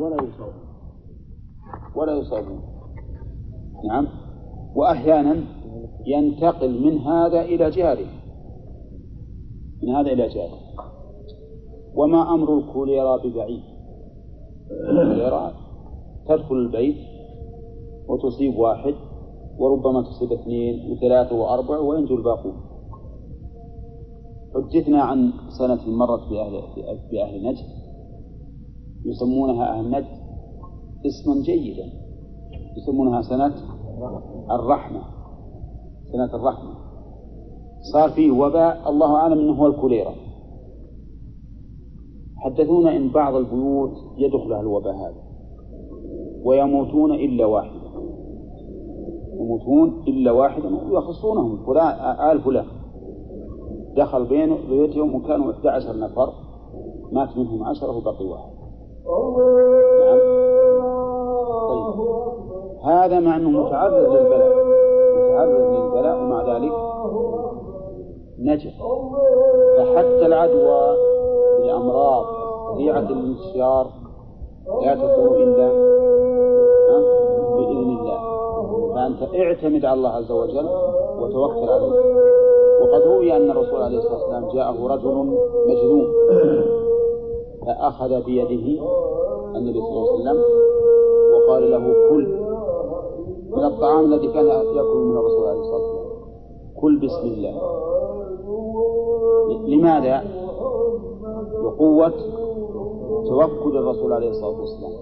ولا يصابون ولا يصابون نعم. وأحيانا ينتقل من هذا إلى جاره من هذا إلى جاره وما أمر الكوليرا ببعيد. الكوليرا تدخل البيت وتصيب واحد وربما تصيب اثنين وثلاثة وأربعة وينجو الباقون. حدثنا عن سنة مرت بأهل بأهل نجد. يسمونها أهل اسما جيدا. يسمونها سنة الرحمة. سنة الرحمة. صار فيه وباء الله أعلم أنه هو الكوليرا. حدثونا إن بعض البيوت يدخلها الوباء هذا. ويموتون إلا واحدا يموتون إلا واحدا ويخصونهم فلان آل فلان. دخل بين بيوتهم وكانوا 11 نفر. مات منهم عشرة وبقي واحد. نعم طيب هذا مع أنه متعرض للبلاء متعرض للبلاء ومع ذلك نجا فحتى العدوى بالأمراض سريعة الانتشار لا تكون إلا بإذن الله. فأنت اعتمد على الله عز وجل وتوكل عليه. وقد روي أن الرسول عليه الصلاة والسلام جاءه رجل مجنون. فأخذ بيده النبي صلى الله عليه وسلم وقال له كل من الطعام الذي كان يأكل من الرسول عليه الصلاة والسلام كل بسم الله. لماذا؟ لقوة توكل الرسول عليه الصلاة والسلام.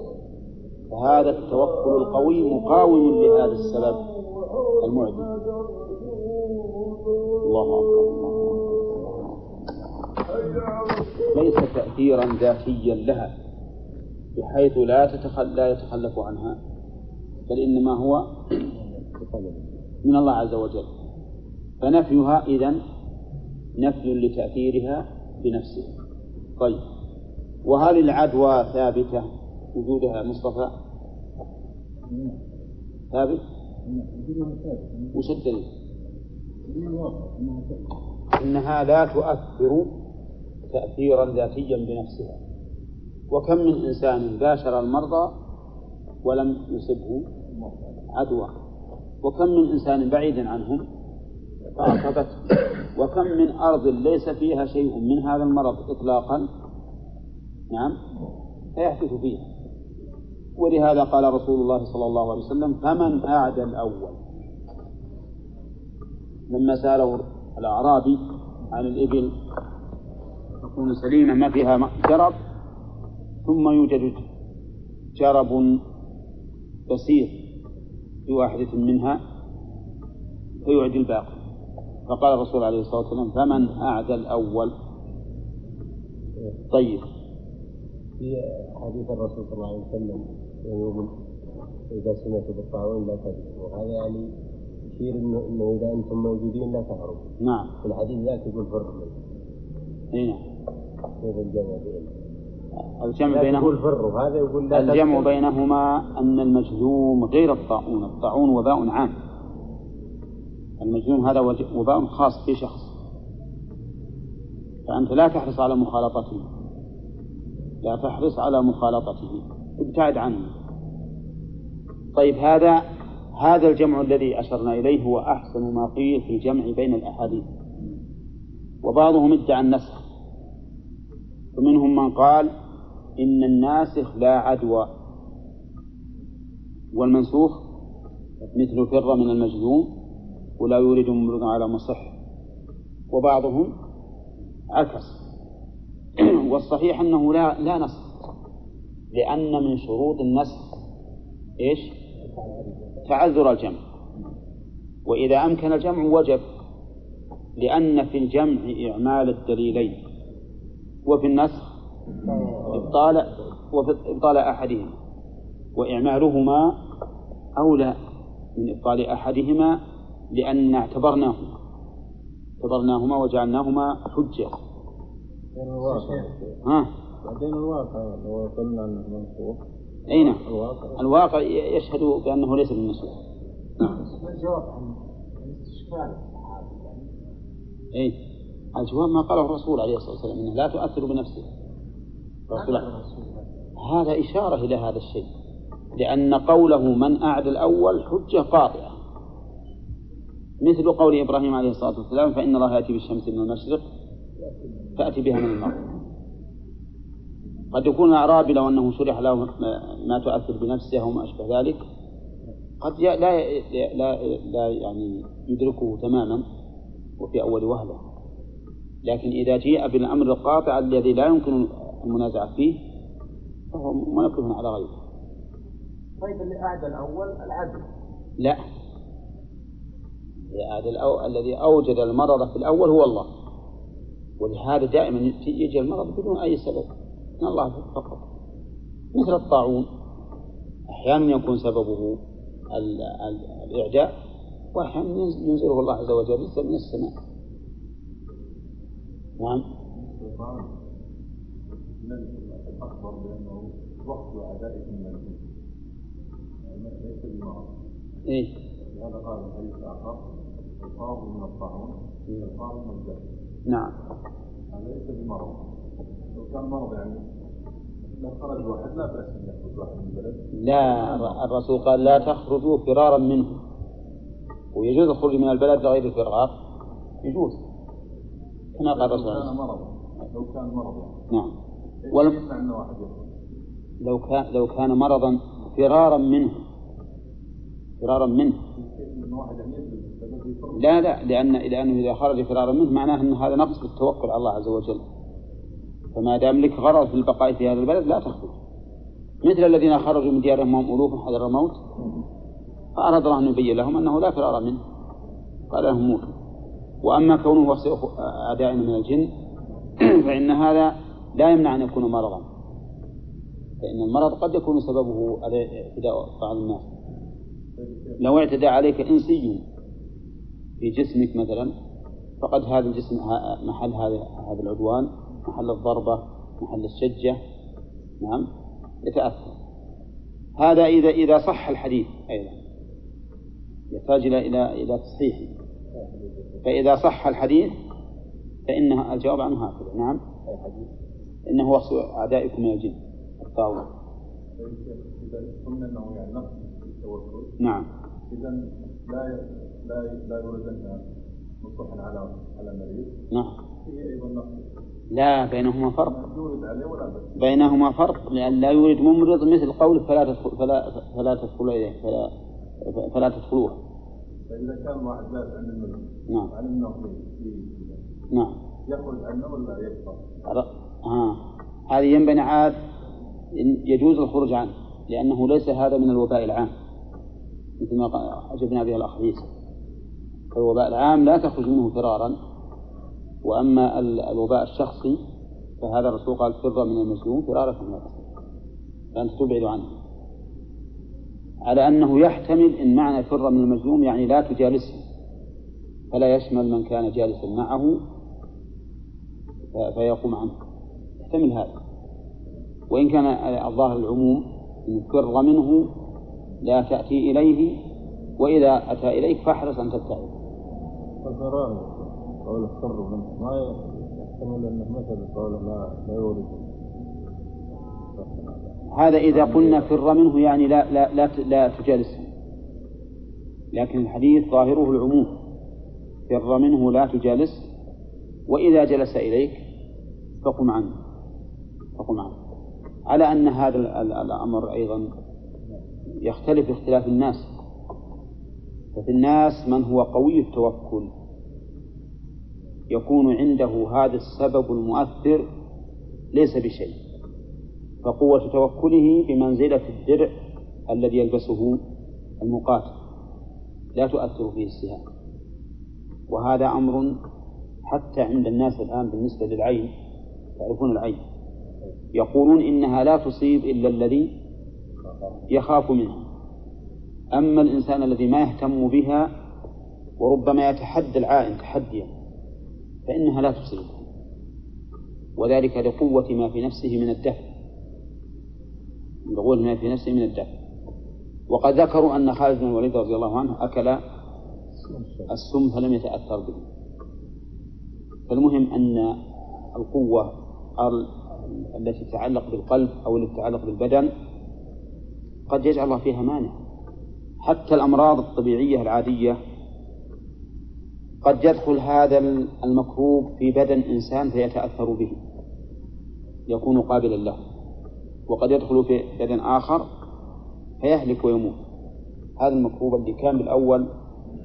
فهذا التوكل القوي مقاوم لهذا السبب المعدي الله أكبر. ليس تأثيرا ذاتيا لها بحيث لا تتخل لا يتخلف عنها بل إنما هو من الله عز وجل. فنفيها إذن نفي لتأثيرها بنفسها طيب. وهل العدوى ثابتة؟ وجودها مصطفى؟ ثابت؟ وش الدليل؟ إنها لا تؤثر تأثيرا ذاتيا بنفسها. وكم من إنسان باشر المرضى ولم يصبه عدوى. وكم من إنسان بعيد عنهم فأصابته. وكم من أرض ليس فيها شيء من هذا المرض إطلاقا. نعم. فيحدث فيها. ولهذا قال رسول الله صلى الله عليه وسلم فمن أعدى الأول. لما سأله الأعرابي عن الإبل تكون سليمة ما فيها جرب ثم يوجد جرب بسيط في واحدة منها فيعدي الباقي. فقال الرسول عليه الصلاة والسلام فمن أعدى الأول. طيب. في حديث الرسول صلى الله عليه وسلم يقول إذا سمعت بالطاعون لا تذكروا هذا يعني يشير إنه, إنه إذا أنتم موجودين لا تهربوا نعم. في الحديث ذاك يقول فر اي نعم. كيف الجمع بينهم؟ الجمع بينهما يقول فر وهذا يقول لا الجمع. بينهما أن المجذوم غير الطاعون الطاعون وباء عام. المجذوم هذا وباء خاص في شخص. فأنت لا تحرص على مخالطته. لا تحرص على مخالطته. ابتعد عنه. طيب هذا هذا الجمع الذي أشرنا إليه هو أحسن ما قيل في الجمع بين الأحاديث. وبعضهم ادعى النسخ. ومنهم من قال إن الناسخ لا عدوى. والمنسوخ مثل فر من المجذوم ولا يريد ممرض على مصح. وبعضهم عكس. والصحيح أنه لا لا نسخ. لأن من شروط النسخ إيش؟ تعذر الجمع. وإذا أمكن الجمع وجب. لأن في الجمع إعمال الدليلين. وفي النسخ إبطال وفي إبطال أحدهما وإعمالهما أولى من إبطال أحدهما لأن اعتبرناهما اعتبرناهما وجعلناهما حجة. ها؟ بعدين الواقع لو قلنا أنه منصوب أي نعم. الواقع. الواقع يشهد بأنه ليس بالنسوخ نعم. الجواب عن استشكال الصحابي يعني أي. الجواب ما قاله الرسول عليه الصلاة والسلام أنه لا تؤثر الرسول هذا إشارة إلى هذا الشيء لأن قوله من أعد الأول حجة قاطعة مثل قول إبراهيم عليه الصلاة والسلام فإن الله يأتي بالشمس من المشرق فأتي بها من المغرب. قد يكون الأعرابي لو أنه شرح له ما تؤثر بنفسه أو ما أشبه ذلك قد لا لا لا يعني يدركه تماما وفي أول وهلة. لكن إذا جيء بالأمر القاطع الذي لا يمكن المنازعة فيه فهو منبه على غيره. طيب اللي أعدى الأول العدل. لا. الأو... الذي أوجد المرض في الأول هو الله. ولهذا دائما يجي المرض بدون أي سبب. من الله فقط. مثل الطاعون. أحيانا يكون سببه ال... ال... الإعداء وأحيانا ينزله الله عز وجل من السماء. نعم. أخبر بأنه وقت أعدائكم من الجن ليس بمرض إيه. لهذا قال الحديث الآخر القاضي من الطاعون القاضي من الجهل نعم. هذا ليس بمرض لو كان مرض يعني لو خرج واحد لا بأس أن يخرج واحد من البلد. لا الرسول قال لا تخرجوا فرارا منه. ويجوز الخروج من البلد لغير الفرار. يجوز. كما قال الرسول. كان مرض. لو كان مرض يعني. نعم. يخرج لو كان لو كان مرضا فرارا منه. فرارا منه. لا لا لأن لأنه إذا خرج فرارا منه معناه أن هذا نقص في التوكل على الله عز وجل. فما دام لك غرض في البقاء في هذا البلد لا تخرج. مثل الذين خرجوا من ديارهم وهم ألوف حذر الموت فأراد الله أن يبين لهم أنه لا فرار منه. قال لهم موتوا. وأما كونه وصف أعدائنا من الجن فإن هذا لا يمنع أن يكون مرضا. فإن المرض قد يكون سببه اعتداء بعض الناس. لو اعتدى عليك إنسي في جسمك مثلا فقد هذا الجسم محل هذا هذا العدوان محل الضربة محل الشجة. نعم يتأثر. هذا إذا إذا صح الحديث أيضا. يحتاج إلى إلى إلى تصحيحه فإذا صح الحديث فإن الجواب عنه هكذا. نعم. إنه وصف أعدائكم من الجن الطاغوت. يعني نعم. إذا لا لا لا يولد نصح على على مريض. نعم. فيه أيضا نقص لا بينهما فرق. بينهما فرق لأن لا يولد ممرض مثل قول فلا تدخل فلا فلا تدخلوا إليه فلا فلا تدخلوها فإذا كان واحد لا عند المريض نعم. في في- نعم. يخرج عنه ولا يبقى؟ ها هذه ينبني عاد يجوز الخروج عنه لأنه ليس هذا من الوباء العام مثل ما أجبنا به الأخ عيسى فالوباء العام لا تخرج منه فرارا وأما ال- الوباء الشخصي فهذا الرسول قال فر من المسلوم فرارك من الأسد فأنت تبعد عنه. على أنه يحتمل إن معنى فر من المجنون يعني لا تجالسه فلا يشمل من كان جالسا معه فيقوم عنه. يحتمل هذا. وإن كان الظاهر العموم إن فر منه لا تأتي إليه وإذا أتى إليك فاحرص أن تبتعد. ففرار قول الفر منه. ما يحتمل أنه مثل قول لا لا يولد هذا إذا قلنا فر منه يعني لا لا لا, لا تجالسه لكن الحديث ظاهره العموم. فر منه لا تجالس. وإذا جلس إليك فقم عنه. فقم عنه. على أن هذا ال- ال- الأمر أيضا يختلف اختلاف الناس. ففي الناس من هو قوي التوكل. يكون عنده هذا السبب المؤثر ليس بشيء. فقوة توكله بمنزلة الدرع الذي يلبسه المقاتل. لا تؤثر فيه السهام. وهذا أمر حتى عند الناس الآن بالنسبة للعين تعرفون العين. يقولون إنها لا تصيب إلا الذي يخاف منها أما الإنسان الذي ما يهتم بها وربما يتحدى العائن تحديا فإنها لا تصيبه. وذلك لقوة ما في نفسه من الدفع لقوة ما في نفسه من الدفع وقد ذكروا أن خالد بن الوليد رضي الله عنه أكل السم فلم يتأثر به. فالمهم أن القوة التي تتعلق بالقلب أو التي تتعلق بالبدن قد يجعل الله فيها مانع. حتى الأمراض الطبيعية العادية قد يدخل هذا المكروب في بدن إنسان فيتأثر به يكون قابلا له. وقد يدخل في بدن آخر فيهلك ويموت. هذا المكروب اللي كان بالأول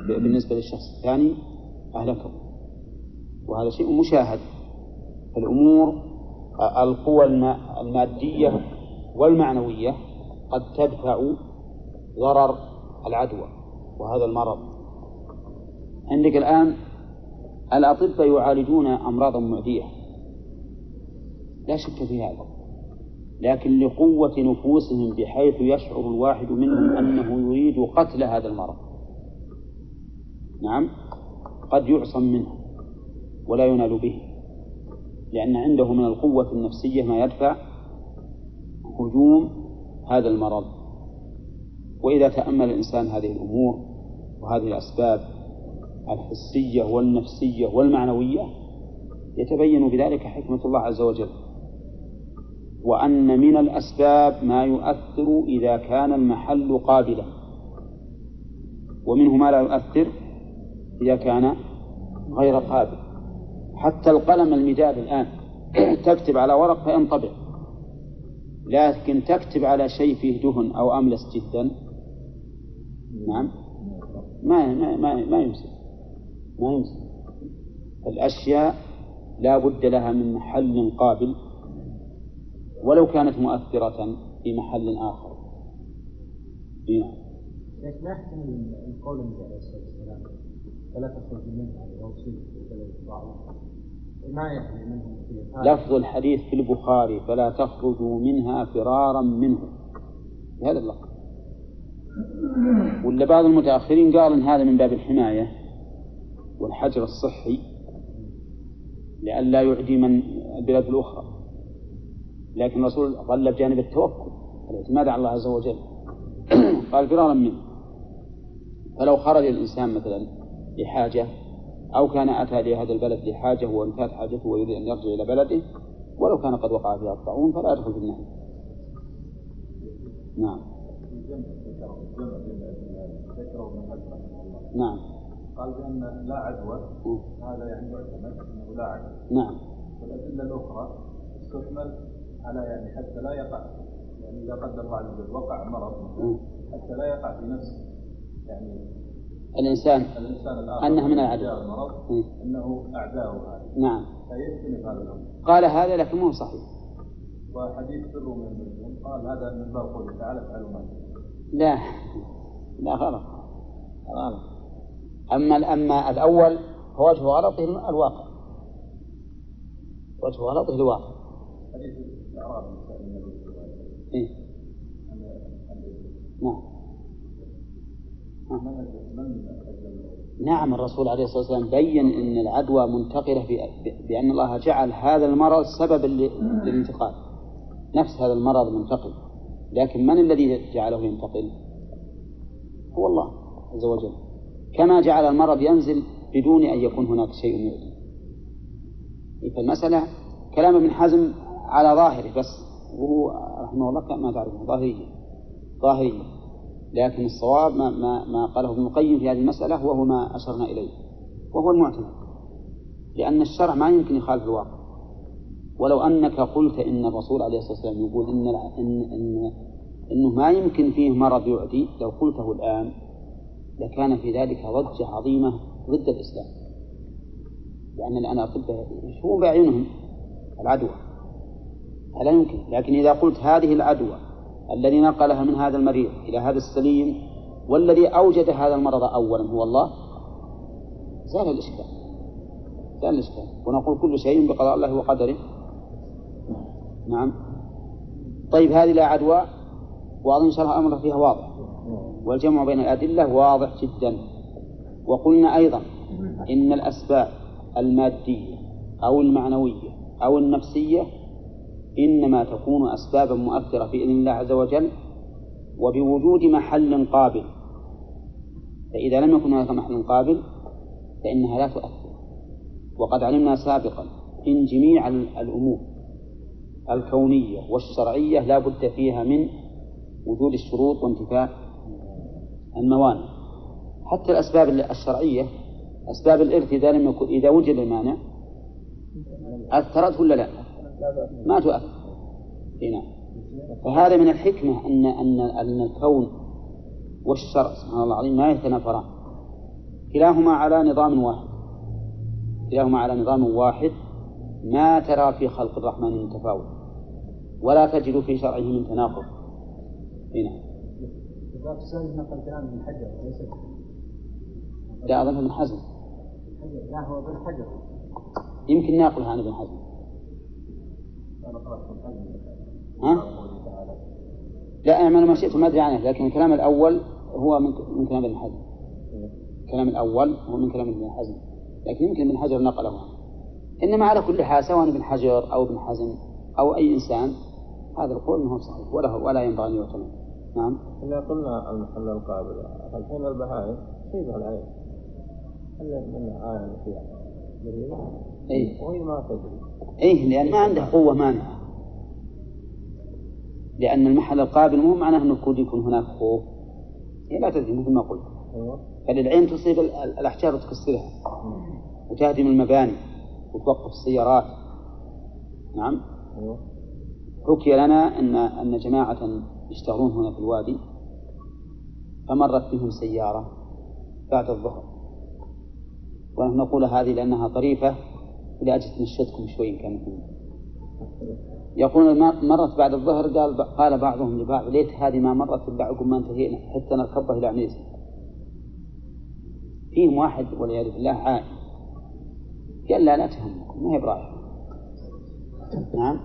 بالنسبة للشخص الثاني أهلكه. وهذا شيء مشاهد. الأمور القوى المادية والمعنوية قد تدفع ضرر العدوى وهذا المرض. عندك الآن الأطباء يعالجون أمراضا معدية. لا شك في هذا. لكن لقوة نفوسهم بحيث يشعر الواحد منهم أنه يريد قتل هذا المرض. نعم قد يعصم منه ولا ينال به لأن عنده من القوة النفسية ما يدفع هجوم هذا المرض. وإذا تأمل الإنسان هذه الأمور وهذه الأسباب الحسية والنفسية والمعنوية يتبين بذلك حكمة الله عز وجل. وأن من الأسباب ما يؤثر إذا كان المحل قابلا. ومنه ما لا يؤثر إذا كان غير قابل. حتى القلم المداد الآن تكتب على ورق فينطبع. لكن تكتب على شيء فيه دهن أو أملس جدا نعم ما ما ما, ما يمسك. ما يمسك. الأشياء لا بد لها من محل قابل. ولو كانت مؤثرة في محل آخر. نعم ما يحتمل القول النبي عليه الصلاة والسلام. فلا تخرج منها لو لفظ الحديث في البخاري فلا تخرجوا منها فرارا منه. بهذا اللفظ. ولا بعض المتأخرين قال إن هذا من باب الحماية والحجر الصحي لئلا يعدي من البلاد الأخرى. لكن الرسول ظل بجانب التوكل الاعتماد على الله عز وجل؟ قال فرارا منه فلو خرج الإنسان مثلا لحاجة أو كان أتى لهذا البلد لحاجة وانتهت حاجته ويريد أن يرجع إلى بلده ولو كان قد وقع فيها الطاعون فلا يدخل في النهي نعم. نعم. قال بأن لا عدوى هذا يعني يعتمد أنه لا عدوى. نعم. والأدلة الأخرى تستحمل على يعني حتى لا يقع يعني إذا قدر الله عز وجل وقع مرض حتى لا يقع في نفس يعني الإنسان الإنسان الآخر أنه من العدو المرض أنه أعداؤه هذا. نعم. فيختلف هذا الأمر. قال هذا لكن مو صحيح. وحديث سر من المسلم قال هذا من باب قوله تعالى افعلوا ما لا لا غلط. غلط أما أما الأول فوجه غلطه الواقع. وجه غلطه الواقع. حديث الأعراب إيه؟ نعم. نعم. الرسول عليه الصلاة والسلام بين أن العدوى منتقلة بأن الله جعل هذا المرض سببا للانتقال. نفس هذا المرض منتقل. لكن من الذي جعله ينتقل؟ هو الله عز وجل. كما جعل المرض ينزل بدون أن يكون هناك شيء يؤذي فالمسألة كلام ابن حزم على ظاهره بس وهو رحمه الله ما تعرفه ظاهرية ظاهرية. لكن الصواب ما, ما, ما قاله ابن القيم في هذه المسألة وهو ما أشرنا إليه وهو المعتمد لأن الشرع ما يمكن يخالف الواقع. ولو أنك قلت إن الرسول عليه الصلاة والسلام يقول إن, إن, إن إنه ما يمكن فيه مرض يعدي لو قلته الآن لكان في ذلك ضجة عظيمة ضد الإسلام. لأن الآن الأطباء يشوفون بأعينهم العدوى. فلا يمكن لكن إذا قلت هذه العدوى الذي نقلها من هذا المريض إلى هذا السليم والذي أوجد هذا المرض أولا هو الله زال الإشكال. زال الإشكال. ونقول كل شيء بقضاء الله وقدره. نعم. طيب هذه لا عدوى. وأظن شرح الأمر فيها واضح. والجمع بين الأدلة واضح جدا. وقلنا أيضا إن الأسباب المادية أو المعنوية أو النفسية إنما تكون أسبابا مؤثرة في إذن الله عز وجل وبوجود محل قابل. فإذا لم يكن هناك محل قابل فإنها لا تؤثر. وقد علمنا سابقا إن جميع الأمور الكونية والشرعية لا بد فيها من وجود الشروط وانتفاء الموانع. حتى الأسباب الشرعية أسباب الإرث إذا لم يكن إذا وجد المانع أثرت ولا لا؟ ما تؤثر هنا فهذا من الحكمة أن أن أن الكون والشرع سبحان الله العظيم ما يتنافران. كلاهما على نظام واحد. كلاهما على نظام واحد ما ترى في خلق الرحمن من تفاوت. ولا تجد في شرعه من تناقض. هنا من وليس لا أظن ابن حزم. لا هو ابن حجر يمكن ناقلها عن ابن حزم أنا قرات ابن حزم ها؟ لا أنا ما شئت ما أدري عنه لكن الكلام الأول هو من كلام ابن حزم. الكلام الأول هو من كلام ابن حزم لكن يمكن ابن حجر نقله. إنما على كل حال سواء ابن حجر أو ابن حزم أو أي إنسان هذا القول ما هو صحيح ولا ولا ينبغي أن يعتمد نعم. إذا قلنا المحل القابل الحين البهائم شبه العين هل من آية فيها؟ أي وهي ما تدري. إيه لأن ما عنده قوة مانعة لأن المحل القابل مو معناه أنه قد يكون هناك خوف. هي لا تدري مثل ما قلت. أيوه. فللعين تصيب ال- ال- الأحجار وتكسرها. وتهدم المباني وتوقف السيارات. نعم. أيوه. حكي لنا أن أن جماعة يشتغلون هنا في الوادي. فمرت بهم سيارة بعد الظهر. ونحن نقول هذه لأنها طريفة. لأجل تنشدكم شوي. يقولون ما- مرت بعد الظهر قال قال بعضهم لبعض ليت هذه ما مرت إلا عقب ما انتهينا حتى نركبها إلى عنيزة فيهم واحد والعياذ بالله عائل. قال لا لا تهمكم ما هي برايحة نعم.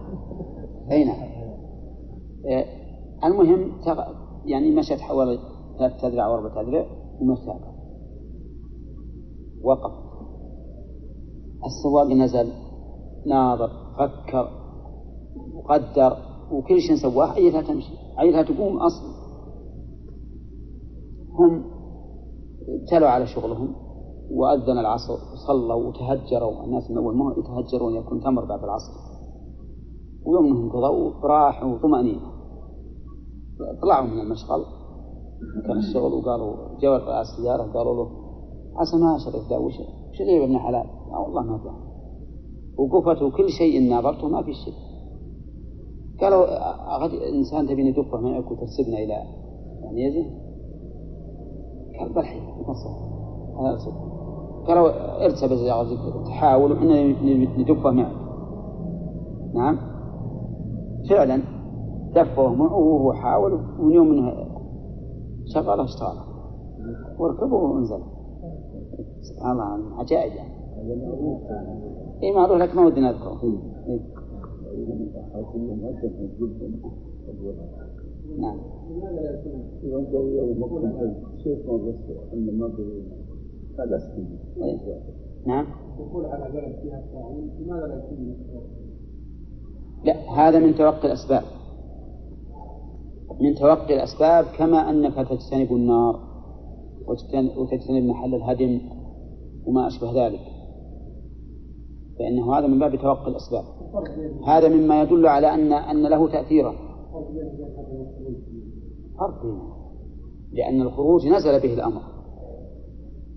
أي نعم. آه، المهم تغ... يعني مشت حوالي ثلاث أذرع أو أربعة أذرع ومرتاحة وقف. السواق نزل. ناظر فكر وقدر وكل شيء سواه عيتها تمشي. عيتها تقوم أصلا. هم ابتلوا على شغلهم وأذن العصر وصلوا وتهجروا. الناس من أول ما يتهجرون يكون تمر بعد العصر. ويوم انهم قضوا راحوا وطمأنينة طلعوا من المشغل. كان الشغل وقالوا جوا على السيارة قالوا له عسى ما شرف ذا وش اللي ابن حلال؟ لا والله ما فهم وقفت وكل شيء ناظرته ما في شيء. قالوا غد إنسان تبي ندفه معك وترسلنا إلى يعني يزن قال بالحين هذا صدق قالوا ارتب يا غزي تحاول وحنا ندفه معك نعم. فعلا دفوه معه وهو حاول ومن يوم انه شغله اشتغل وركبوا ونزل سبحان الله عجائب. يعني إي معروف لك ما ودنا نذكره. نعم. نعم. لا هذا من توقي الأسباب. من توقي الأسباب كما أنك تجتنب النار وتجتن- وتجتنب محل الهدم وما أشبه ذلك. فإنه هذا من باب توقي الأسباب. هذا مما يدل على أن أن له تأثيرا. فرق. لأن الخروج نزل به الأمر.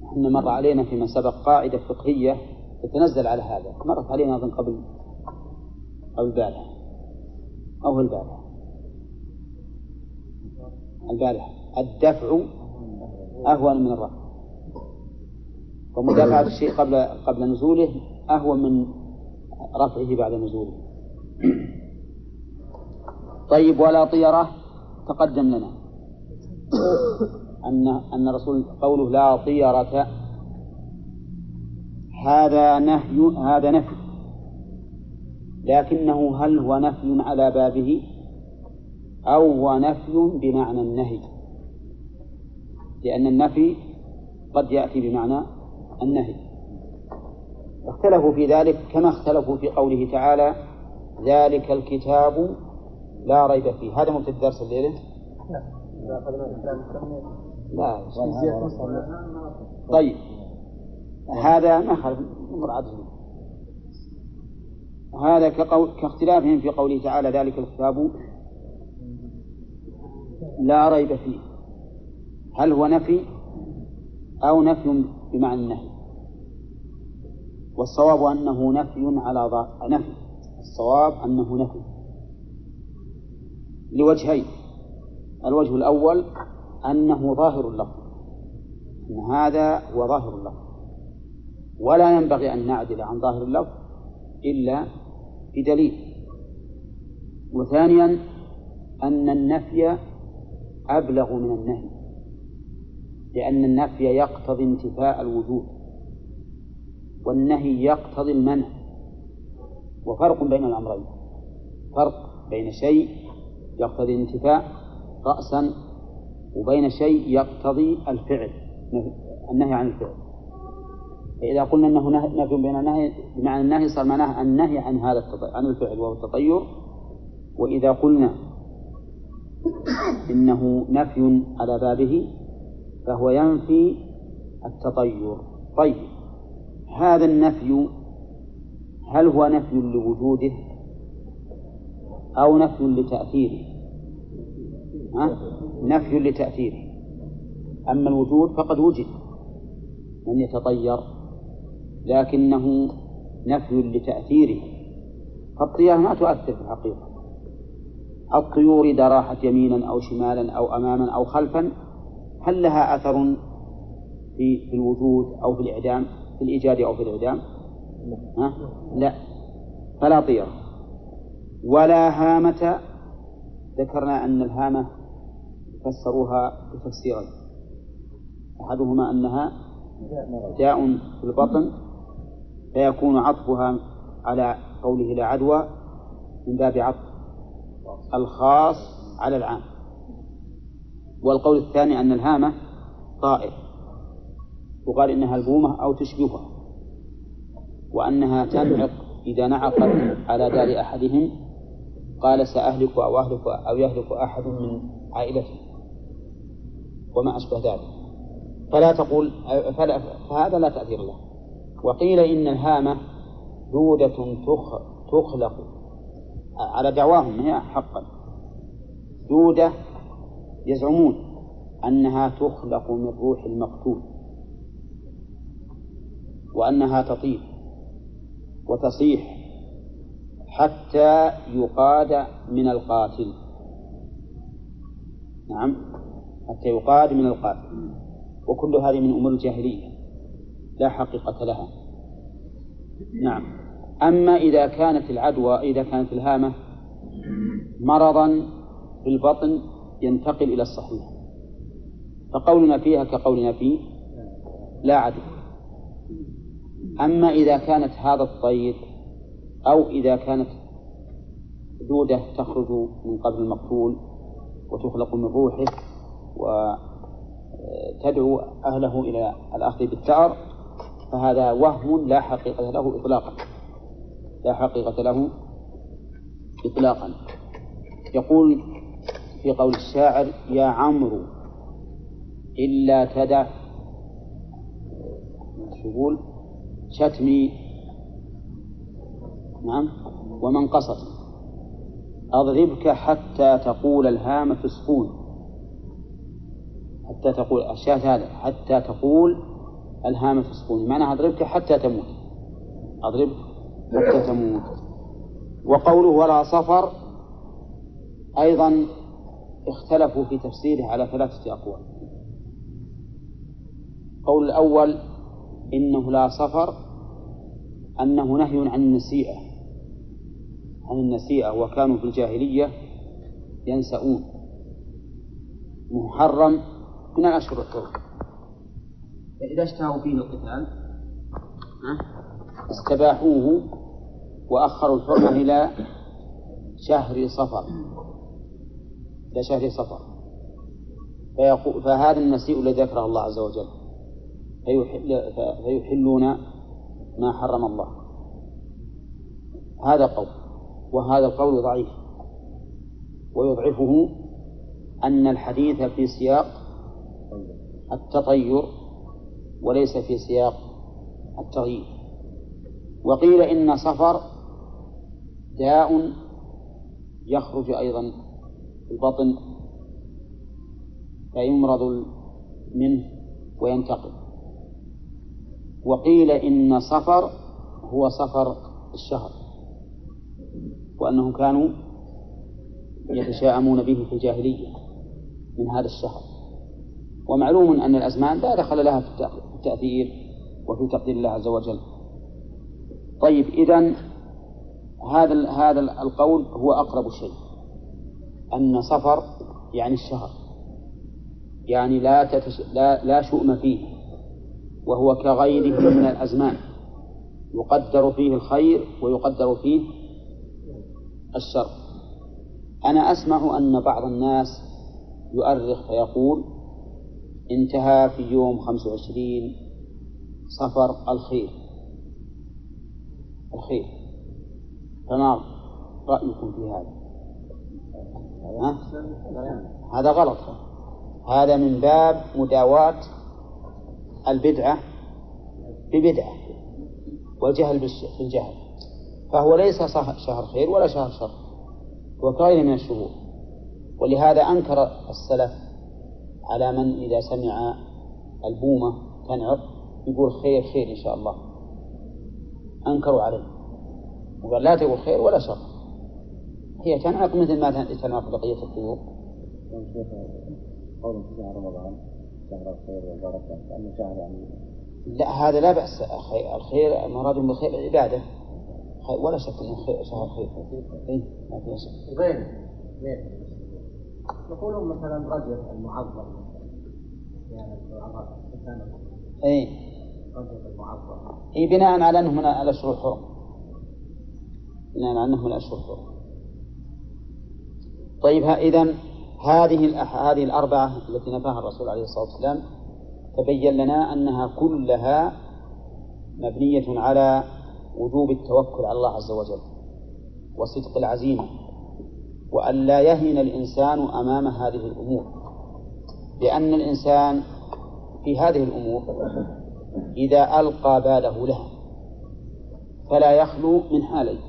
إحنا مر علينا فيما سبق قاعدة فقهية تتنزل على هذا. مرت علينا أظن قبل أو البارحة. أو البارحة. البارحة. الدفع أهون من الرفع. ومدافعة الشيء قبل قبل نزوله أهون من رفعه بعد نزوله. طيب ولا طيرة تقدم لنا. أن أن رسول قوله لا طيرة هذا نهي هذا نفي. لكنه هل هو نفي على بابه؟ أو هو نفي بمعنى النهي؟ لأن النفي قد يأتي بمعنى النهي. اختلفوا في ذلك كما اختلفوا في قوله تعالى ذلك الكتاب لا ريب فيه. هذا مبتدأ درس الليلة؟ لا. طيب. هذا ما خالف. عدل هذا كقول كاختلافهم في قوله تعالى ذلك الكتاب لا ريب فيه. هل هو نفي أو نفي بمعنى النهي؟ والصواب أنه نفي على ظاهر نفي. الصواب أنه نفي. لوجهين. الوجه الأول أنه ظاهر اللفظ أن هذا هو ظاهر اللفظ ولا ينبغي أن نعدل عن ظاهر اللفظ إلا بدليل. وثانيا أن النفي أبلغ من النهي. لأن النفي يقتضي انتفاء الوجود. والنهي يقتضي المنع. وفرق بين الأمرين. فرق بين شيء يقتضي الانتفاء رأسا وبين شيء يقتضي الفعل النهي عن الفعل. فإذا قلنا أنه نفي بين النهي بمعنى النهي صار معناه النهي عن هذا عن الفعل وهو التطير. وإذا قلنا إنه نفي على بابه فهو ينفي التطير. طيب. هذا النفي هل هو نفي لوجوده أو نفي لتأثيره؟ ها؟ نفي لتأثيره. أما الوجود فقد وجد من يتطير لكنه نفي لتأثيره. فالطيار ما تؤثر في الحقيقة. الطيور إذا راحت يمينا أو شمالا أو أماما أو خلفا هل لها أثر في الوجود أو في الإعدام؟ في الإيجاد أو في الإعدام؟ ها؟ لا. فلا طيرة ولا هامة. ذكرنا أن الهامة فسروها بتفسيرين. أحدهما أنها داء في البطن فيكون عطفها على قوله لا عدوى من باب عطف الخاص على العام. والقول الثاني أن الهامة طائر. وقال إنها البومة أو تشبهها وأنها تنعق إذا نعقت على دار أحدهم قال سأهلك أو أهلك أو يهلك أحد من عائلته وما أشبه ذلك. فلا تقول فلا فهذا لا تأثير له. وقيل إن الهامة دودة تخلق على دعواهم هي حقا. دودة يزعمون أنها تخلق من روح المقتول. وأنها تطير وتصيح حتى يقاد من القاتل. نعم حتى يقاد من القاتل. وكل هذه من أمور الجاهلية لا حقيقة لها. نعم. أما إذا كانت العدوى إذا كانت الهامة مرضا في البطن ينتقل إلى الصحيح. فقولنا فيها كقولنا فيه لا عدوى. أما إذا كانت هذا الطير أو إذا كانت دودة تخرج من قبل المقتول وتخلق من روحه وتدعو أهله إلى الأخذ بالثأر فهذا وهم لا حقيقة له إطلاقا. لا حقيقة له إطلاقا. يقول في قول الشاعر يا عمرو إلا تدع. شو يقول؟ شتمي نعم ومن قصد. أضربك حتى تقول الهامة سكون حتى تقول الشاهد هذا حتى تقول الهامة سكون معناها أضربك حتى تموت. أضربك حتى تموت. وقوله ولا صفر أيضا اختلفوا في تفسيره على ثلاثة أقوال. قول الأول إنه لا صفر أنه نهي عن النسيئة عن النسيئة وكانوا في الجاهلية ينسؤون. محرم من الأشهر الحرم فإذا اشتهوا فيه القتال استباحوه وأخروا الحرمة إلى شهر صفر. إلى شهر صفر. فيقول فهذا النسيء الذي ذكره الله عز وجل. فيحل فيحلون ما حرم الله. هذا قول وهذا القول ضعيف. ويضعفه أن الحديث في سياق التطير وليس في سياق التغيير. وقيل إن صفر داء يخرج أيضا في البطن فيمرض منه وينتقل. وقيل إن صفر هو صفر الشهر وأنهم كانوا يتشاءمون به في الجاهلية من هذا الشهر. ومعلوم أن الأزمان لا دخل لها في التأثير وفي تقدير الله عز وجل. طيب إذا هذا هذا القول هو أقرب شيء. أن صفر يعني الشهر يعني لا. لا لا شؤم فيه. وهو كغيره من الأزمان يقدر فيه الخير ويقدر فيه الشر. أنا أسمع أن بعض الناس يؤرخ فيقول انتهى في يوم خمس وعشرين صفر الخير. الخير. فما رأيكم في هذا؟ هذا غلط. هذا من باب مداواة البدعة ببدعة والجهل بالجهل فهو ليس شهر خير ولا شهر شر هو كغيره من الشهور. ولهذا أنكر السلف على من إذا سمع البومة تنعق يقول خير خير إن شاء الله. أنكروا عليه. وقال لا تقول خير ولا شر. هي تنعق مثل ما تنعق بقية الطيور قول في شهر رمضان شهر الخير والبركة كأنه شهر يعني لا هذا لا بأس. الخير المراد بالخير العبادة. ولا شك أنه خير شهر خير. اي ما في شك. غير يقولون مثلا رجب المعظم. يعني اي رجب المعظم. اي بناء على أنه من الاشهر الحرم بناء على أنه من الاشهر الحرم طيب اذا هذه هذه الأربعة التي نفاها الرسول عليه الصلاة والسلام تبين لنا أنها كلها مبنية على وجوب التوكل على الله عز وجل وصدق العزيمة وأن لا يهن الإنسان أمام هذه الأمور. لأن الإنسان في هذه الأمور إذا ألقى باله لها فلا يخلو من حالين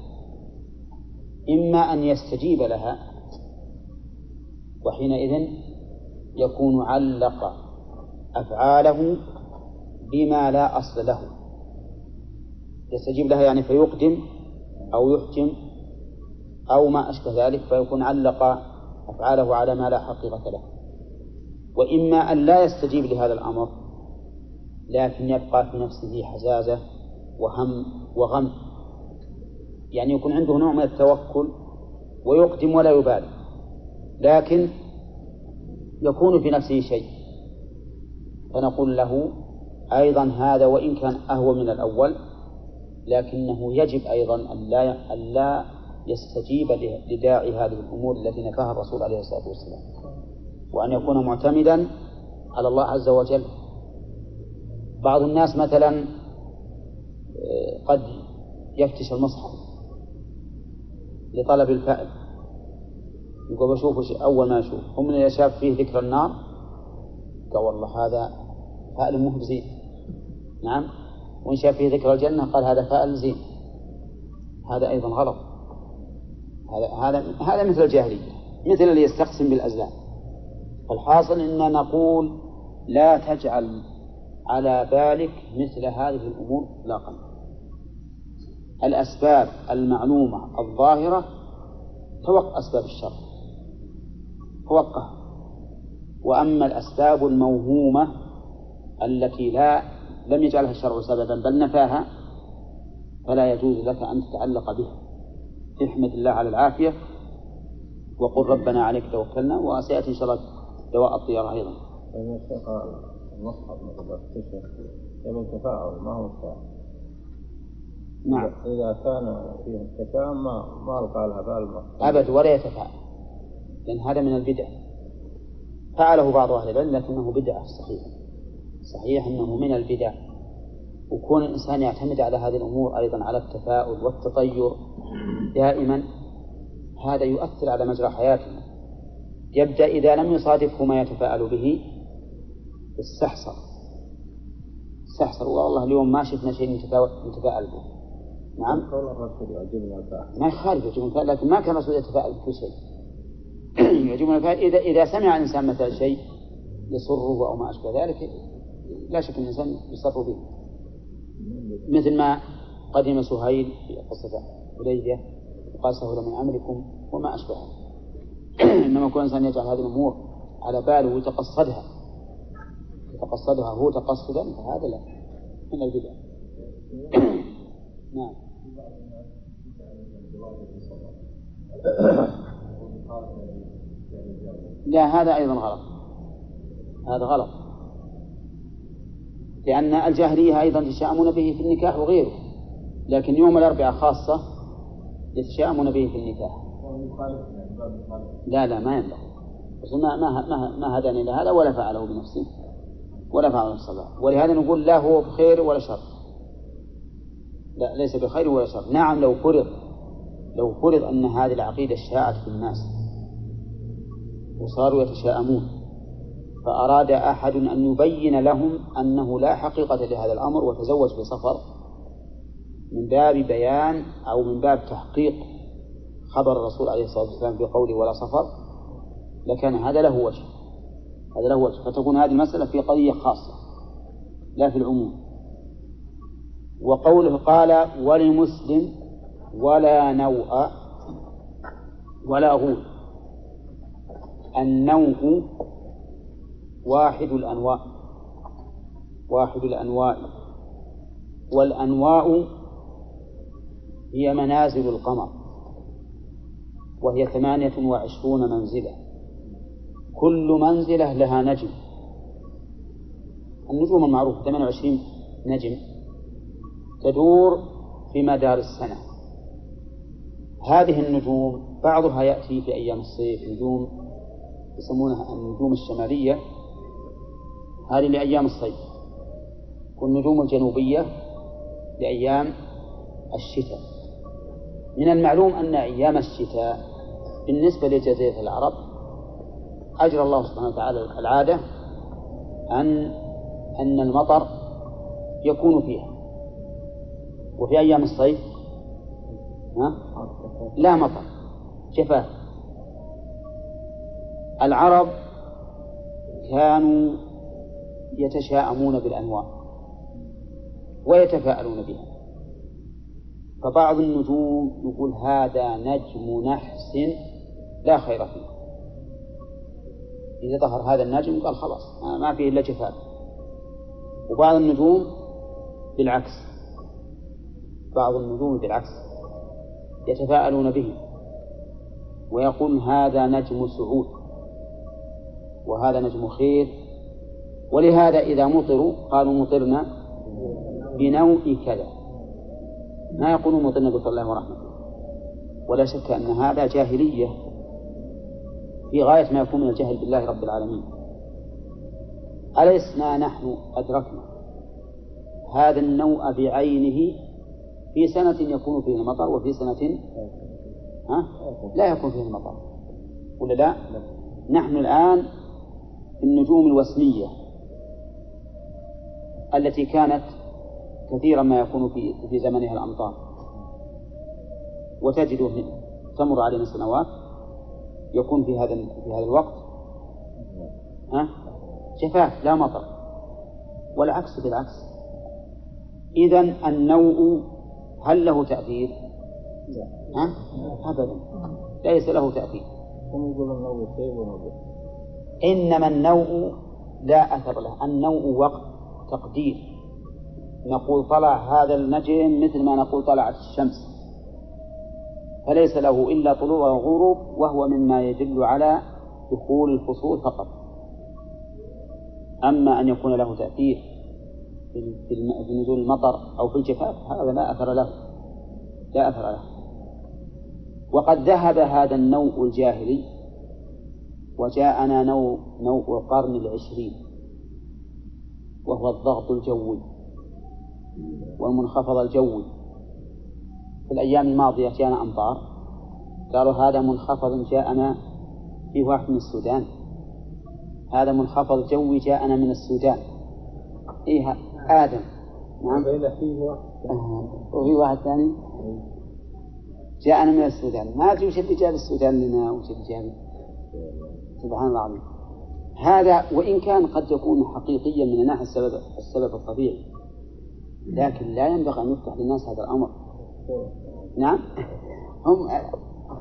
إما أن يستجيب لها وحينئذ يكون علق أفعاله بما لا أصل له. يستجيب لها يعني فيقدم أو يحكم أو ما أشبه ذلك فيكون علق أفعاله على ما لا حقيقة له. وإما أن لا يستجيب لهذا الأمر لكن يبقى في نفسه حزازة وهم وغم. يعني يكون عنده نوع من التوكل ويقدم ولا يبالي. لكن يكون في نفسه شيء. فنقول له أيضا هذا وإن كان أهوى من الأول لكنه يجب أيضا أن لا, أن لا يستجيب لداعي هذه الأمور التي نفاها الرسول عليه الصلاة والسلام. وأن يكون معتمدا على الله عز وجل. بعض الناس مثلا آه، قد يفتش المصحف لطلب الفائل. يقول بشوف أول ما أشوف هم من شاف فيه ذكر النار. قال والله هذا فائل مو زين نعم. وإن شاف فيه ذكر الجنة قال هذا فعل زين. هذا أيضا غلط. هذا هذا هذا مثل الجاهلية. مثل اللي يستقسم بالأزلام. الحاصل أننا نقول لا تجعل على بالك مثل هذه الأمور إطلاقا. الأسباب المعلومة الظاهرة توقع أسباب الشر توقع وأما الأسباب الموهومة التي لا لم يجعلها الشرع سببا بل نفاها فلا يجوز لك أن تتعلق بها احمد الله على العافية وقل ربنا عليك توكلنا وسيأتي إن شاء الله دواء الطيرة أيضا. المصحف يبي التفاعل ما هو التفاعل. نعم. إذا كان فيه التفاعل ما ما ألقى لها بال أبد ولا يتفاعل. لأن هذا من البدع. فعله بعض أهل العلم لكنه بدعة صحيحة. صحيح أنه من البدع. وكون الإنسان يعتمد على هذه الأمور أيضا على التفاؤل والتطير دائما هذا يؤثر على مجرى حياته يبدأ إذا لم يصادفه ما يتفاءل به استحصر استحصر والله اليوم ما شفنا شيء نتفاءل به. نعم؟ ما يخالف الفاعل لكن ما كان الرسول يتفاعل بكل شيء. الفاعل. إذا إذا سمع الإنسان مثلا شيء يسره أو ما أشبه ذلك لا شك أن الإنسان يسر به. مثل ما قدم سهيل في قصة حديبية وقال سهل من أمركم وما أشبهه إنما كل إنسان يجعل هذه الأمور على باله ويتقصدها. يتقصدها هو تقصدا فهذا لا. من البدع. نعم. لا هذا أيضا غلط. هذا غلط. لأن الجاهلية أيضا يتشاءمون به في النكاح وغيره لكن يوم الأربعاء خاصة يتشاءمون به في النكاح. لا لا ما ينبغي. ما ما ما, ما هداني إلى هذا ولا فعله بنفسه ولا فعله الصلاة. ولهذا نقول لا هو بخير ولا شر. لا ليس بخير ولا شر. نعم لو فرض لو فرض أن هذه العقيدة اشتاعت في الناس وصاروا يتشاءمون فأراد أحد أن يبين لهم أنه لا حقيقة لهذا الأمر وتزوج بسفر من باب بيان أو من باب تحقيق خبر الرسول عليه الصلاة والسلام بقوله ولا سفر لكان هذا له وجه. هذا له وجه. فتكون هذه المسألة في قضية خاصة لا في العموم. وقوله قال ولمسلم ولا نوء ولا غول النوء واحد الأنواع واحد الأنواع والأنواع هي منازل القمر وهي ثمانية وعشرون منزلة. كل منزلة لها نجم. النجوم المعروفة 28 نجم تدور في مدار السنة. هذه النجوم بعضها يأتي في أيام الصيف نجوم يسمونها النجوم الشمالية هذه لأيام الصيف. والنجوم الجنوبية لأيام الشتاء. من المعلوم أن أيام الشتاء بالنسبة لجزيرة العرب أجرى الله سبحانه وتعالى العادة أن أن المطر يكون فيها. وفي أيام الصيف؟ لا مطر جفاف العرب كانوا يتشاءمون بالأنواع ويتفاءلون بها. فبعض النجوم يقول هذا نجم نحس لا خير فيه. إذا ظهر هذا النجم قال خلاص ما فيه إلا جفاف. وبعض النجوم بالعكس. بعض النجوم بالعكس يتفاءلون به. ويقول هذا نجم سعود. وهذا نجم خير. ولهذا إذا مطروا قالوا مطرنا بنوء كذا. ما يقولون مطرنا بفضل الله ورحمته. ولا شك أن هذا جاهلية في غاية ما يكون من الجهل بالله رب العالمين. ألسنا نحن أدركنا هذا النوء بعينه في سنة يكون فيه المطر وفي سنة ها؟ لا يكون فيه المطر. ولا لا؟ نحن الآن النجوم الوسمية التي كانت كثيرا ما يكون في في زمنها الأمطار. وتجد تمر علينا سنوات يكون في هذا في هذا الوقت. ها؟ جفاف لا مطر. والعكس بالعكس. إذا النوء هل له تأثير؟ ها؟ أبدا. ليس له تأثير. إنما النوء لا أثر له. النوء وقت تقدير. نقول طلع هذا النجم مثل ما نقول طلعت الشمس. فليس له إلا طلوع وغروب وهو مما يدل على دخول الفصول فقط. أما أن يكون له تأثير في نزول المطر أو في الجفاف هذا لا أثر له. لا أثر له. وقد ذهب هذا النوء الجاهلي وجاءنا نوء نوء القرن العشرين وهو الضغط الجوي والمنخفض الجوي. في الأيام الماضية جاءنا أمطار قالوا هذا منخفض جاءنا في واحد من السودان. هذا منخفض جوي جاءنا من السودان. إيه آدم. نعم. فيه وفي واحد ثاني. جاءنا من السودان. ما أدري وش اللي جاب السودان لنا وش اللي جاب سبحان الله العظيم. هذا وإن كان قد يكون حقيقيا من ناحية السبب السبب الطبيعي. لكن لا ينبغي أن يفتح للناس هذا الأمر. نعم. هم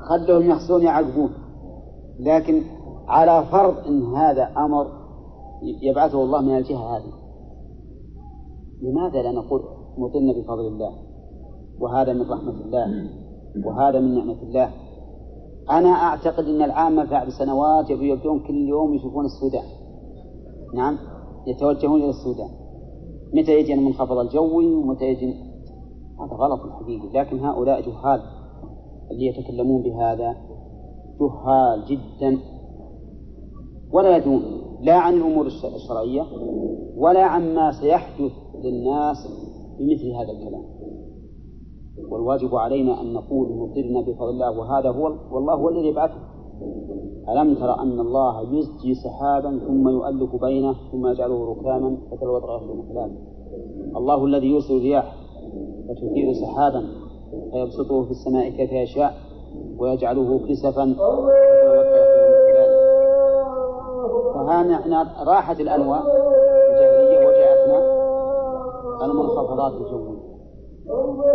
خلهم يخصون يعذبون. لكن على فرض أن هذا أمر يبعثه الله من الجهة هذه. لماذا لا نقول مطرنا بفضل الله؟ وهذا من رحمة الله. وهذا من نعمة الله. أنا أعتقد أن العامة بعد سنوات يبدون كل يوم يشوفون السودان. نعم؟ يتوجهون إلى السودان. متى يجي المنخفض الجوي ومتى يجي هذا غلط حقيقي لكن هؤلاء جهال اللي يتكلمون بهذا جهال جدا. ولا يدرون لا عن الأمور الشرعية ولا عما سيحدث للناس بمثل هذا الكلام. والواجب علينا أن نقول مطرنا بفضل الله وهذا هو والله هو الذي يبعثه. ألم تر أن الله يزجي سحابا ثم يؤلف بينه ثم يجعله ركاما فترى الوضع يخرج الله الذي يرسل الرياح فتثير سحابا فيبسطه في السماء كيف يشاء ويجعله كسفا فها راحت الأنواع الجاهلية وجاءتنا المنخفضات الجوية.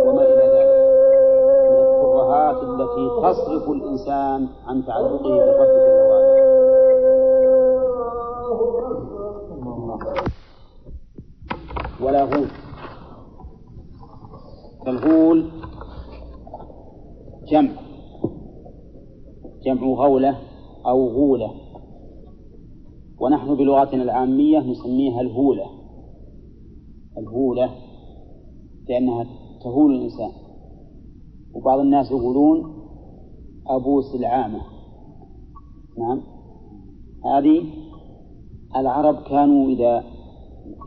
وما الترهات التي تصرف الإنسان عن تعلقه بالرب جل وعلا. ولا غول فالغول جمع. جمع غولة أو غولة ونحن بلغتنا العامية نسميها الهولة. الهولة لأنها تهول الإنسان. وبعض الناس يقولون أبوس العامة نعم. هذه العرب كانوا إذا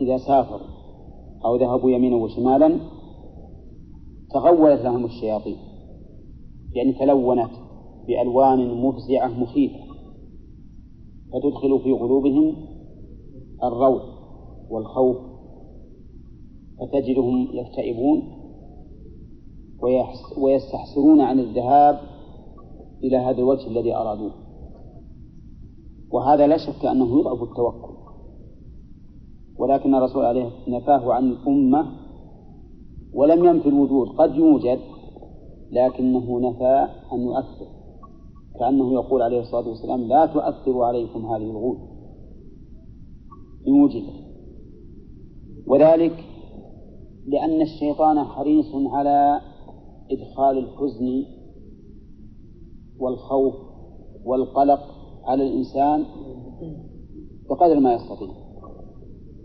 إذا سافروا أو ذهبوا يمينا وشمالا تغولت لهم الشياطين. يعني تلونت بألوان مفزعة مخيفة. فتدخل في قلوبهم الروع والخوف. فتجدهم يكتئبون. ويستحسرون عن الذهاب إلى هذا الوجه الذي أرادوه. وهذا لا شك أنه يضعف التوكل ولكن الرسول عليه نفاه عن الأمة ولم ينفي الوجود. قد يوجد لكنه نفى أن يؤثر. كأنه يقول عليه الصلاة والسلام لا تؤثر عليكم هذه الغول. إن وجدت وذلك لأن الشيطان حريص على إدخال الحزن والخوف والقلق على الإنسان بقدر ما يستطيع.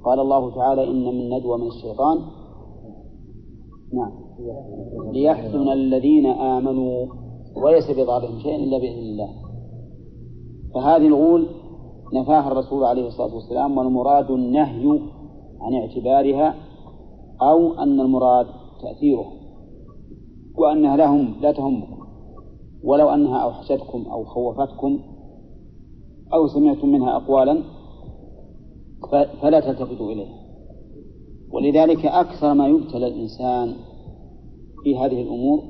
قال الله تعالى إن من ندوة من الشيطان. نعم. ليحزن الذين آمنوا وليس بضارهم شيء إلا بإذن الله. فهذه الغول نفاها الرسول عليه الصلاة والسلام والمراد النهي عن اعتبارها أو أن المراد تأثيره. وأنها لهم لا تهمكم ولو أنها أوحشتكم أو خوفتكم أو سمعتم منها أقوالا فلا تلتفتوا إليها. ولذلك أكثر ما يبتلى الإنسان في هذه الأمور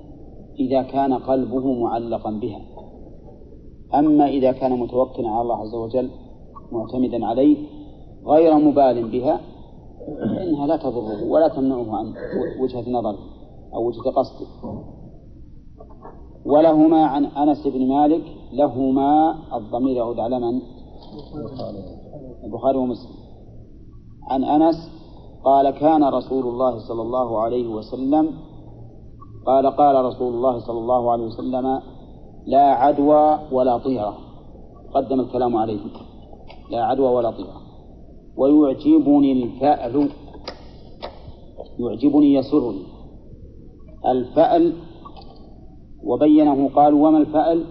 إذا كان قلبه معلقا بها. أما إذا كان متوكلا على الله عز وجل معتمدا عليه غير مبال بها فإنها لا تضره ولا تمنعه عن وجهة نظره. أو وجهة قصده ولهما عن أنس بن مالك لهما الضمير يعود على من؟ البخاري ومسلم. عن أنس قال كان رسول الله صلى الله عليه وسلم قال قال رسول الله صلى الله عليه وسلم لا عدوى ولا طيرة. قدم الكلام عليه لا عدوى ولا طيرة. ويعجبني الفأل يعجبني يسرني. الفأل وبينه قال وما الفأل؟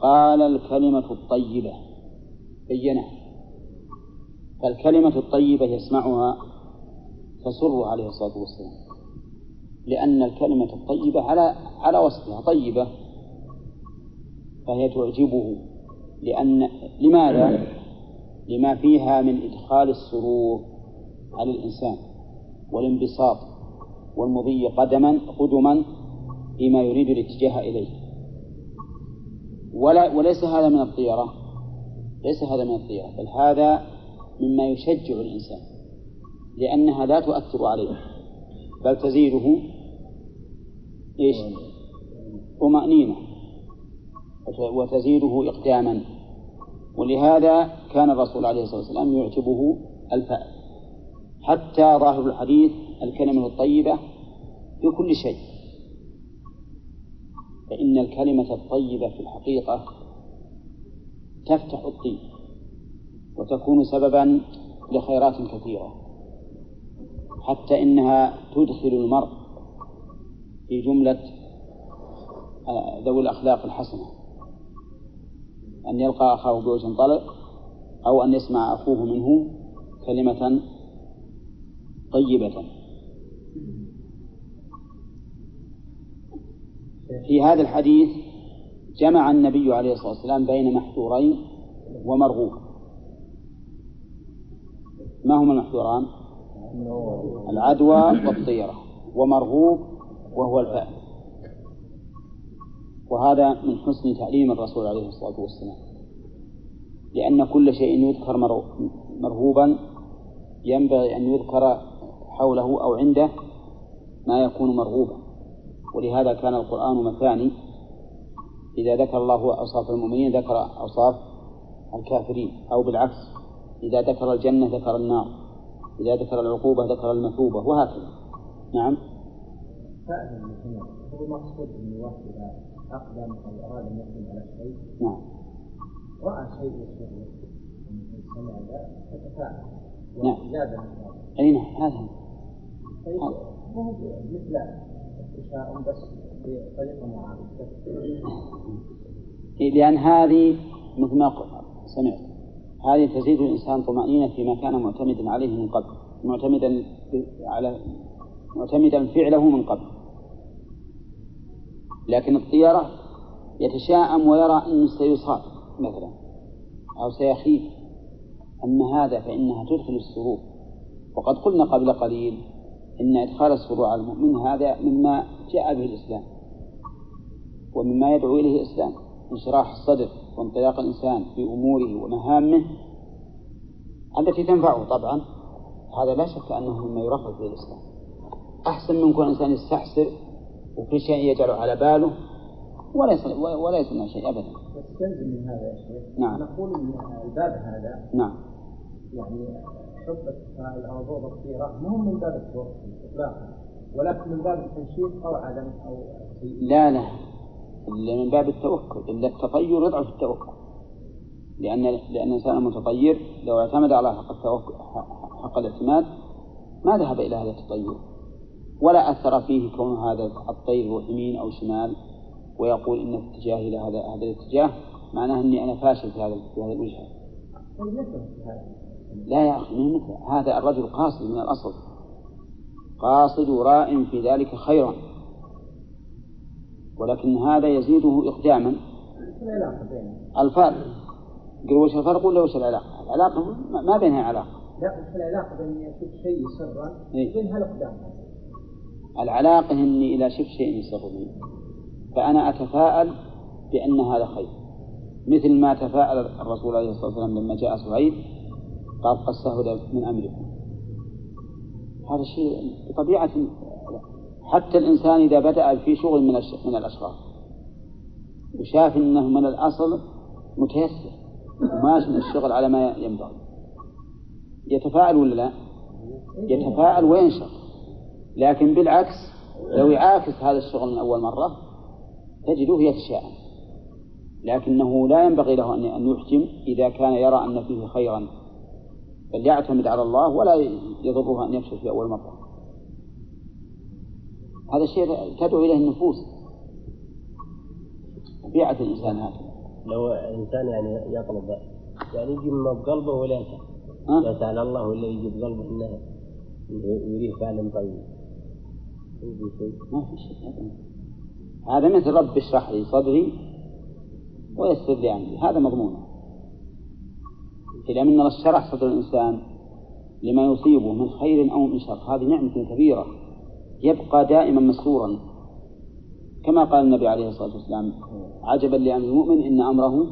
قال الكلمة الطيبة. بينه. فالكلمة الطيبة يسمعها تسر عليه الصلاة والسلام. لأن الكلمة الطيبة على على وصفها طيبة. فهي تعجبه. لأن لماذا؟ لما فيها من إدخال السرور على الإنسان والانبساط. والمضي قدما قدما فيما يريد الاتجاه إليه. ولا وليس هذا من الطيرة ليس هذا من الطيرة بل هذا مما يشجع الإنسان لأنها لا تؤثر عليه بل تزيده إيش؟ طمأنينة وتزيده إقداما. ولهذا كان الرسول عليه الصلاة والسلام يعجبه الفأل. حتى ظاهر الحديث الكلمة الطيبة في كل شيء. فإن الكلمة الطيبة في الحقيقة تفتح الطيب وتكون سببا لخيرات كثيرة حتى إنها تدخل المرء في جملة آه، ذوي الأخلاق الحسنة. أن يلقى أخاه بوجه طلق أو أن يسمع أخوه منه كلمة طيبة. في هذا الحديث جمع النبي عليه الصلاة والسلام بين محذورين ومرغوب. ما هما المحذوران؟ العدوى والطيرة. ومرغوب وهو الفأل وهذا من حسن تعليم الرسول عليه الصلاة والسلام. لأن كل شيء يذكر مرغوبا ينبغي أن يذكر حوله أو عنده ما يكون مرغوبا. ولهذا كان القرآن مثاني. إذا ذكر الله أوصاف المؤمنين ذكر أوصاف الكافرين. أو بالعكس إذا ذكر الجنة ذكر النار. إذا ذكر العقوبة ذكر المثوبة وهكذا. نعم. هو المقصود أن الواحد إذا أقدم أو أراد أن يقدم على شيء نعم. رأى شيء يسره سمع ذا فتفاعل نعم. أي نعم هذا مثل التشاؤم بس بطريقة معينة لأن هذه مثل ما سمعت هذه تزيد الإنسان طمأنينة فيما كان معتمدا عليه من قبل معتمدا على معتمدا فعله من قبل. لكن الطيرة يتشاءم ويرى أنه سيصاب مثلا أو سيخيف. أما هذا فإنها تدخل السرور. وقد قلنا قبل قليل إن إدخال السرور على المؤمن هذا مما جاء به الإسلام ومما يدعو إليه الإسلام انشراح الصدر وانطلاق الإنسان في أموره ومهامه التي تنفعه طبعا هذا لا شك أنه مما يرغب به الإسلام أحسن من كون الإنسان يستحسر وفي شيء يجعله على باله ولا يصل ولا يصنع شيء أبدا. تستلزم من هذا يا شيخ نعم. نقول أن الباب هذا نعم. يعني حب ضوء الطيرة مو من باب التوكل إطلاقا؟ ولكن من باب التنشيط أو عدم أو لا لا. إلا من باب التوكل. إلا التطير يضعف التوكل. لأن لأن الإنسان المتطير لو اعتمد على حق التوكل حق الاعتماد ما ذهب إلى هذا التطير. ولا أثر فيه كون هذا الطير يروح يمين أو شمال ويقول إن اتجاهي إلى هذا هذا الاتجاه. معناه إني أنا فاشل في هذا في هذا الوجهة. لا يا أخي مثل هذا الرجل قاصد من الأصل. قاصد راء في ذلك خيرا. ولكن هذا يزيده إقداما. الفرق. قل وش الفرق ولا وش العلاقة؟ العلاقة ما بينها علاقة. لا وش العلاقة بين يشوف شيء سرا وبين الإقدام؟ العلاقة إني إذا شفت شيء يسرني فأنا أتفاءل بأن هذا خير. مثل ما تفاءل الرسول عليه الصلاة والسلام لما جاء سعيد قال قد سهل من أمركم. هذا شيء بطبيعة حتى الإنسان إذا بدأ في شغل من من الأشغال وشاف أنه من الأصل متيسر وماشي من الشغل على ما ينبغي. يتفاعل ولا لا؟ يتفاعل وينشط. لكن بالعكس لو يعاكس هذا الشغل من أول مرة تجده يتشاءم لكنه لا ينبغي له أن يحجم إذا كان يرى أن فيه خيرا. بل يعتمد على الله ولا يضره أن يفشل في أول مرة. هذا الشيء تدعو إليه النفوس. طبيعة الإنسان هكذا لو إنسان يعني يطلب يعني يجي من بقلبه ولا يسأل. الله ولا يجي بقلبه إنه يريد فعلا طيب. ما في شيء. هذا مثل رب اشرح لي صدري ويسر لي أمري. هذا مضمونه إذا من الله شرح صدر الإنسان لما يصيبه من خير أو من شر. هذه نعمة كبيرة. يبقى دائما مسرورا. كما قال النبي عليه الصلاة والسلام عجبا لأمر المؤمن إن أمره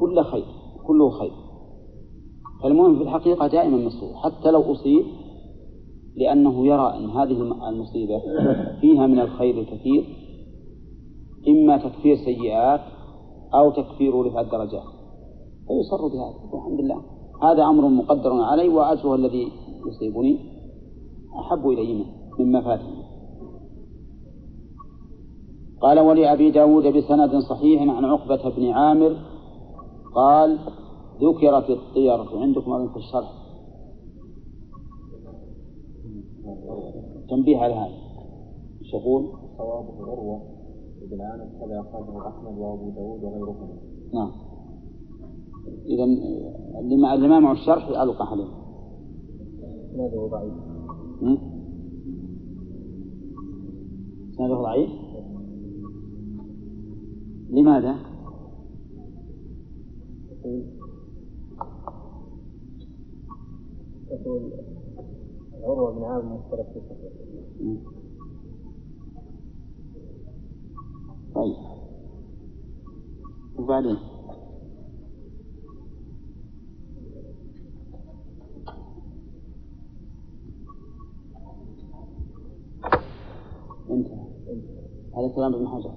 كل خير كله خير. فالمؤمن في الحقيقة دائما مسرور. حتى لو أصيب لأنه يرى أن هذه المصيبة فيها من الخير الكثير إما تكفير سيئات أو تكفير رفع الدرجات. فيصر بهذا الحمد لله. هذا أمر مقدر علي وأجره الذي يصيبني. أحب إلي منه مما فاتني قال ولأبي داود بسند صحيح عن عقبة بن عامر قال ذكرت الطيرة. عندكم في الشرح؟ تنبيه على هذا. إيش يقول؟ صوابه عروة ابن عامر كذا أخرجه أحمد وأبو داود وغيرهما. نعم. إذا اللي ما معه الشرح ألقى عليه. إسناده ضعيف. إسناده ضعيف؟ لماذا؟ يقول عروة بن عامر مختلف في طيب. وبعدين؟ انتهى. هذا كلام ابن حجر.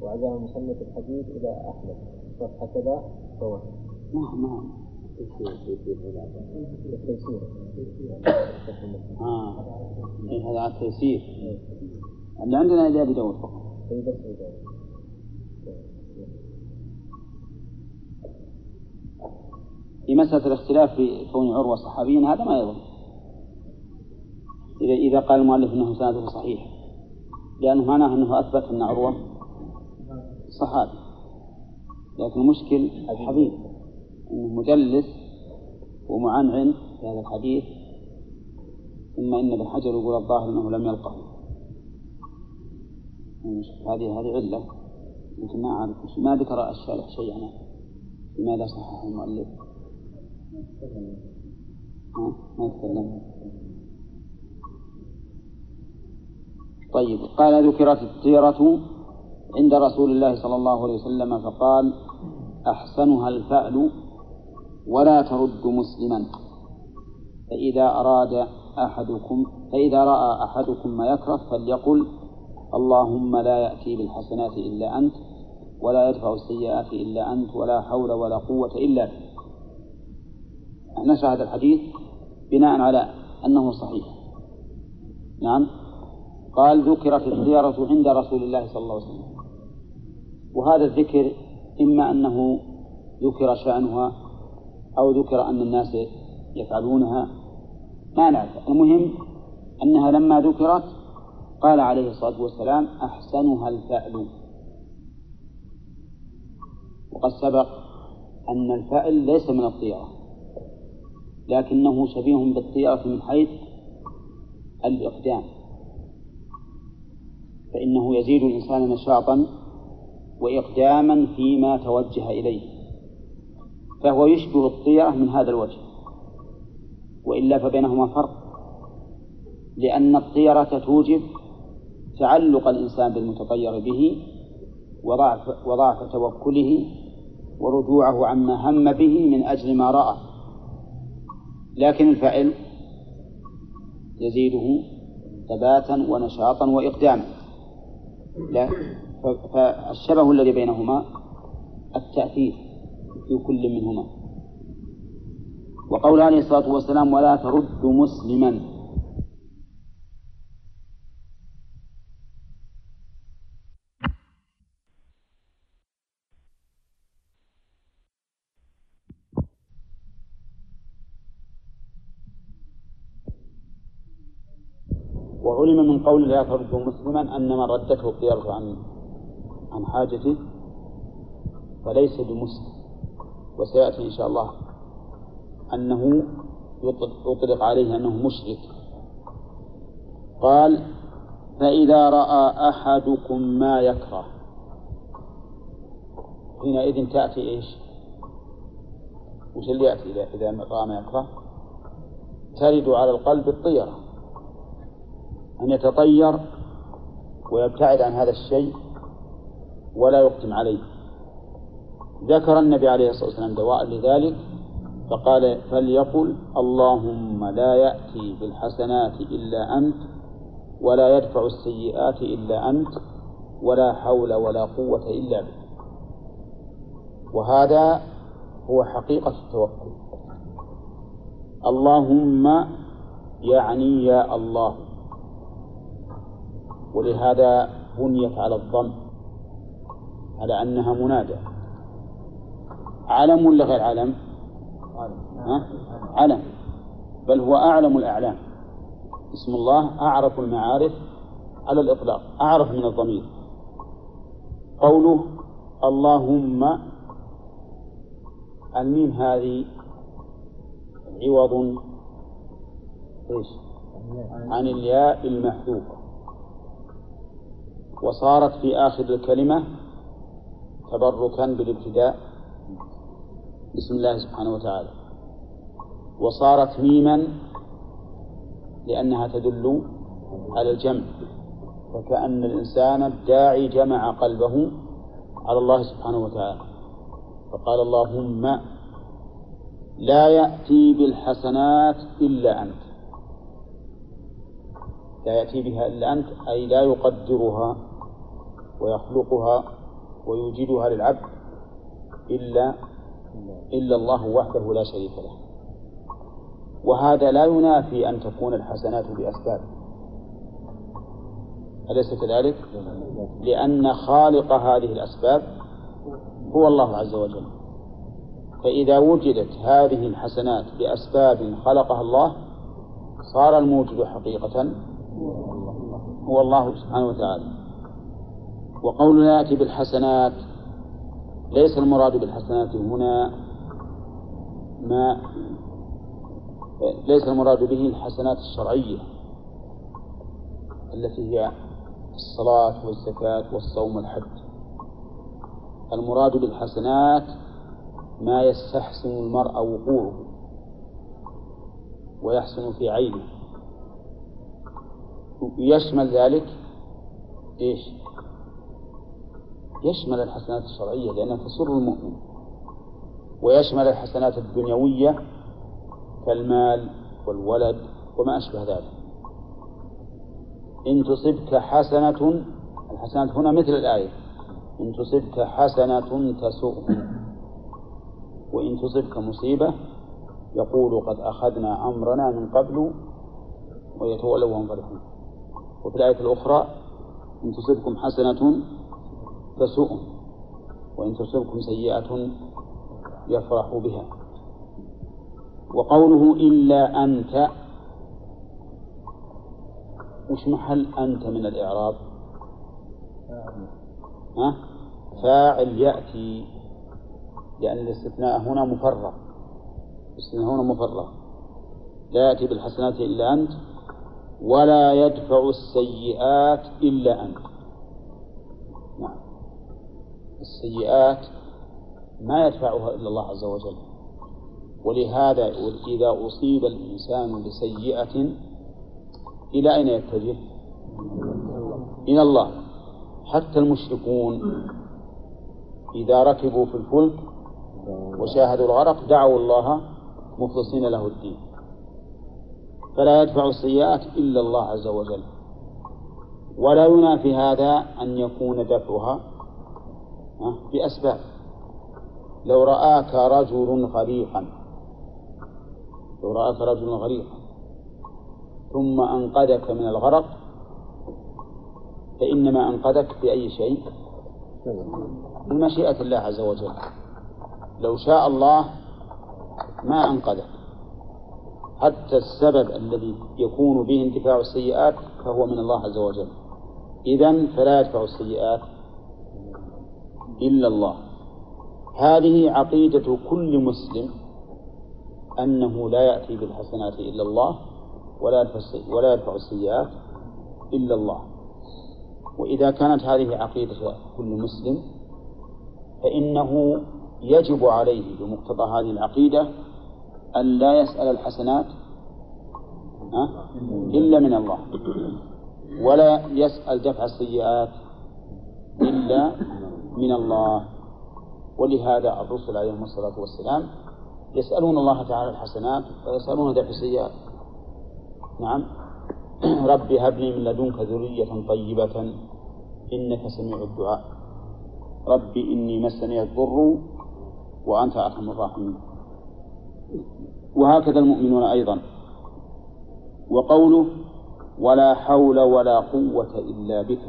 وعزاه مصنف الحديث إلى أحمد. صفحة كذا صور. نعم نعم. التيسير. آه. إيه هذا على التيسير. اللي عندنا إلى أبي داود فقط. اي بس إذا في مسألة الاختلاف في كون عروة صحابيا هذا ما يضر. إذا إذا قال المؤلف أنه سنده صحيح. لأنه معناه أنه أثبت أن عروة صحابي. لكن المشكل الحديث أنه مدلس ومعنعن في هذا الحديث ثم إن ابن حجر يقول الظاهر أنه لم يلقه. هذه هذه علة. لكن ما أعرف ما ذكر الشارح شيء عنه لماذا صحح المؤلف؟ ما يتكلم. طيب. قال ذكرت الطيرة عند رسول الله صلى الله عليه وسلم فقال أحسنها الفأل ولا ترد مسلما. فإذا أراد أحدكم فإذا رأى أحدكم ما يكره فليقل اللهم لا يأتي بالحسنات إلا أنت ولا يدفع السيئات إلا أنت ولا حول ولا قوة إلا بك نشر هذا الحديث بناء على أنه صحيح. نعم. قال ذكرت الزيارة عند رسول الله صلى الله عليه وسلم. وهذا الذكر إما أنه ذكر شأنها أو ذكر أن الناس يفعلونها ما نعرف. المهم أنها لما ذكرت قال عليه الصلاة والسلام أحسنها الفأل وقد سبق أن الفأل ليس من الطيرة لكنه شبيه بالطيرة من حيث الإقدام. فإنه يزيد الإنسان نشاطا وإقداما فيما توجه إليه فهو يشبه الطيرة من هذا الوجه. وإلا فبينهما فرق لأن الطيرة توجب تعلق الإنسان بالمتطير به وضعف, وضعف توكله ورجوعه عما هم به من أجل ما رأى. لكن الفعل يزيده ثباتا ونشاطا وإقداما. لا. فالشبه الذي بينهما التأثير في كل منهما. وقول عليه الصلاة والسلام ولا ترد مسلما. وعلم من قول لا ترد مسلما أن من ردته الطيرة عن عن حاجته فليس بمسلم. وسيأتي إن شاء الله أنه يطلق عليه أنه مشرك. قال فإذا رأى أحدكم ما يكره. حينئذ تأتي إيش؟ وش اللي يأتي إذا رأى ما يكره؟ ترد على القلب الطيرة. أن يتطير ويبتعد عن هذا الشيء ولا يقدم عليه. ذكر النبي عليه الصلاة والسلام دواء لذلك فقال فليقل اللهم لا يأتي بالحسنات إلا أنت ولا يدفع السيئات إلا أنت ولا حول ولا قوة إلا بك وهذا هو حقيقة التوكل. اللهم يعني يا الله. ولهذا بنيت على الضم على أنها منادى علم ولا غير علم؟ ها؟ علم بل هو أعلم الأعلام اسم الله أعرف المعارف على الإطلاق أعرف من الضمير قوله اللهم الميم هذه عوض إيش؟ عن الياء المحذوفة وصارت في آخر الكلمة تبركا بالابتداء. بسم الله سبحانه وتعالى. وصارت ميما لأنها تدل على الجمع. وكأن الإنسان الداعي جمع قلبه على الله سبحانه وتعالى. فقال اللهم لا يأتي بالحسنات إلا أنت. لا يأتي بها إلا أنت أي لا يقدرها ويخلقها ويوجدها للعبد إلا إلا الله وحده لا شريك له. وهذا لا ينافي أن تكون الحسنات بأسباب. أليس كذلك؟ لأن خالق هذه الأسباب هو الله عز وجل. فإذا وجدت هذه الحسنات بأسباب خلقها الله صار الموجود حقيقة هو الله سبحانه وتعالى. وقول يأتي بالحسنات ليس المراد بالحسنات هنا ما ليس المراد به الحسنات الشرعية التي هي الصلاة والزكاة والصوم والحج. المراد بالحسنات ما يستحسن المرء وقوعه ويحسن في عينه. يشمل ذلك إيش؟ يشمل الحسنات الشرعية لأنها تسر المؤمن. ويشمل الحسنات الدنيوية كالمال والولد وما أشبه ذلك. إن تصبك حسنة الحسنات هنا مثل الآية. إن تصبك حسنة تسؤهم وإن تصبك مصيبة يقول قد أخذنا أمرنا من قبل ويتولوا وهم فرحون. وفي الآية الأخرى إن تصبكم حسنة تسؤهم وإن تصبكم سيئة يفرح بها وقوله إلا أنت وش محل أنت من الإعراب؟ ها؟ فاعل يأتي لأن الاستثناء هنا مفرغ الاستثناء هنا مفرغ لا يأتي بالحسنات إلا أنت ولا يدفع السيئات إلا أنت. نعم. السيئات ما يدفعها إلا الله عز وجل. ولهذا إذا أصيب الإنسان بسيئة إلى أين يتجه؟ إلى الله. حتى المشركون إذا ركبوا في الفلك وشاهدوا الغرق دعوا الله مخلصين له الدين. فلا يدفع السيئات إلا الله عز وجل. ولا ينافي هذا أن يكون دفعها بأسباب. لو رآك رجل غريقا لو رآك رجل غريقا ثم أنقذك من الغرق فإنما أنقذك بأي شيء؟ بمشيئة الله عز وجل. لو شاء الله ما أنقذك. حتى السبب الذي يكون به انتفاع السيئات فهو من الله عز وجل. إذا فلا يدفع السيئات إلا الله. هذه عقيدة كل مسلم أنه لا يأتي بالحسنات إلا الله ولا ولا يدفع السيئات إلا الله. وإذا كانت هذه عقيدة كل مسلم فإنه يجب عليه بمقتضى هذه العقيدة أن لا يسأل الحسنات إلا من الله. ولا يسأل دفع السيئات إلا من الله. ولهذا الرسل عليهم الصلاة والسلام يسألون الله تعالى الحسنات ويسألون دفع السيئات. نعم. رب هب لي من لدنك ذرية طيبة إنك سميع الدعاء. رب إني مسني الضر وأنت أرحم الراحمين. وهكذا المؤمنون أيضا. وقوله ولا حول ولا قوة إلا بك.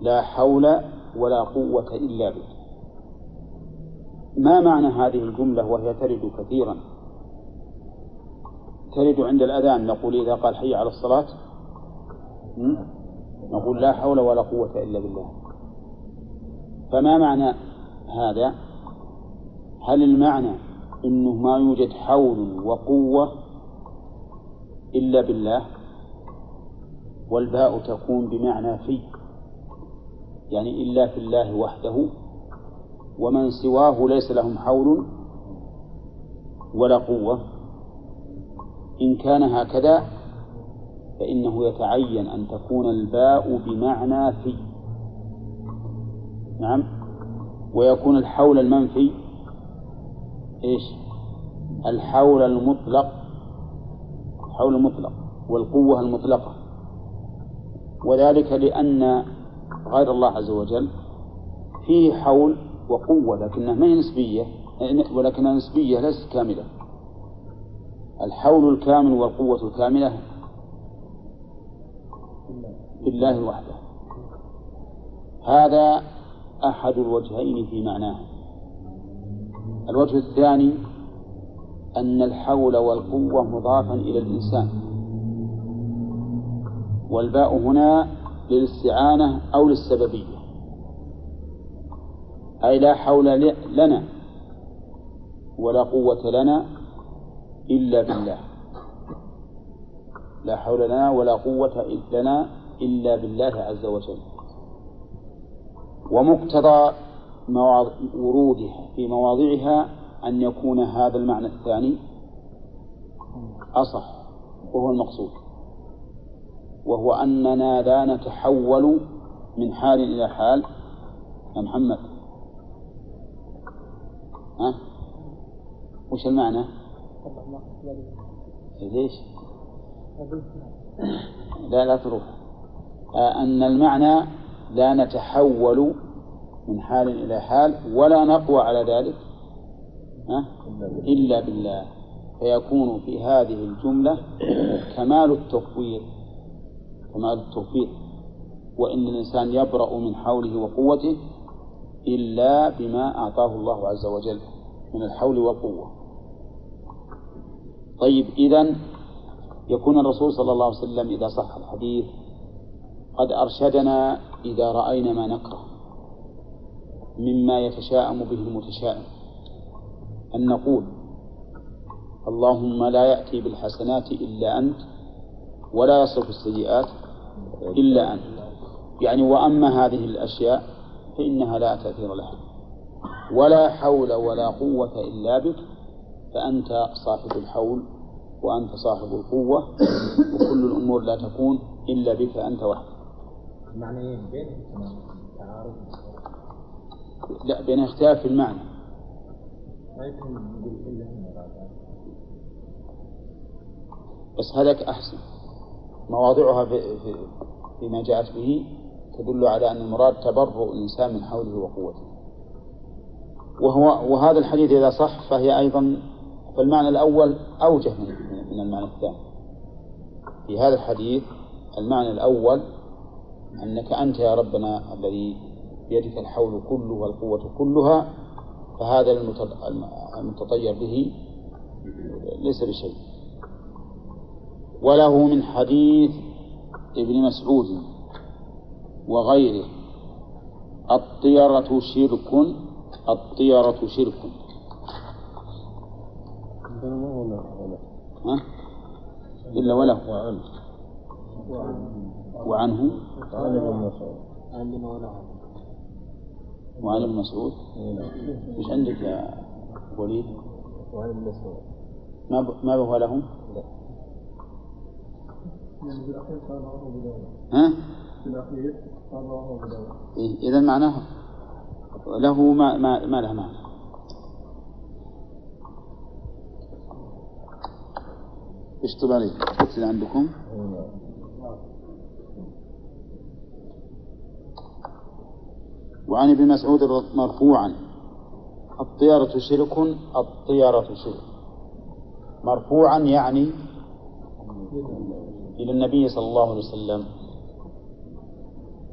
لا حول ولا قوة إلا بك. ما معنى هذه الجملة وهي ترد كثيرا؟ ترد عند الأذان نقول إذا قال حي على الصلاة نقول لا حول ولا قوة إلا بالله. فما معنى هذا؟ هل المعنى أنه ما يوجد حول وقوة إلا بالله؟ والباء تكون بمعنى في يعني إلا في الله وحده ومن سواه ليس لهم حول ولا قوة. إن كان هكذا فإنه يتعين أن تكون الباء بمعنى في. نعم. ويكون الحول المنفي إيش؟ الحول المطلق الحول المطلق والقوة المطلقة. وذلك لأن غير الله عز وجل فيه حول وقوة لكنها ما هي نسبية ولكنها نسبية ليست كاملة. الحول الكامل والقوة الكاملة بالله وحده. هذا أحد الوجهين في معناه. الوجه الثاني أن الحول والقوة مضافا إلى الإنسان. والباء هنا للاستعانة أو للسببية. أي لا حول لنا ولا قوة لنا إلا بالله. لا حول لنا ولا قوة لنا إلا بالله عز وجل. ومقتضى ورودها في مواضعها أن يكون هذا المعنى الثاني أصح وهو المقصود وهو أننا لا نتحول من حال إلى حال يا محمد ها؟ وش المعنى؟ ليش؟ لا لا تروح آه، أن المعنى لا نتحول من حال إلى حال ولا نقوى على ذلك إلا بالله. فيكون في هذه الجملة كمال التفويض كمال التوفيق. وإن الإنسان يبرأ من حوله وقوته إلا بما أعطاه الله عز وجل من الحول والقوة. طيب إذا يكون الرسول صلى الله عليه وسلم إذا صح الحديث قد أرشدنا إذا رأينا ما نكره. مما يتشاءم به المتشائم. أن نقول اللهم لا يأتي بالحسنات إلا أنت ولا يصرف السيئات إلا أنت. يعني وأما هذه الأشياء فإنها لا تأثير لها. ولا حول ولا قوة إلا بك فأنت صاحب الحول وأنت صاحب القوة وكل الأمور لا تكون إلا بك أنت وحدك. معنى بين تعارض. لا بين اختلاف في المعنى. بس هذاك أحسن. مواضعها في في فيما جاءت به تدل على أن المراد تبرؤ الإنسان من حوله وقوته. وهو وهذا الحديث إذا صح فهي أيضا فالمعنى الأول أوجه من, من المعنى الثاني. في هذا الحديث المعنى الأول أنك أنت يا ربنا الذي بيدك الحول كله والقوة كلها فهذا المتطير به ليس بشيء. وله من حديث ابن مسعود وغيره الطيرة شرك الطيرة شرك. ها؟ إلا وله. وعنه. وعنه. وعن ابن مسعود إيش عندك يا وليد؟ وعن ابن مسعود ما ب... ما هو لهم؟ لا يعني في الأخير قال رواه ها؟ في الأخير قال رواه إيه إذا معناه له ما ما, ما له معنى اشطب عليه اكتب عندكم وعن ابن مسعود مرفوعا. الطيرة شرك الطيرة شرك. مرفوعا يعني إلى النبي صلى الله عليه وسلم.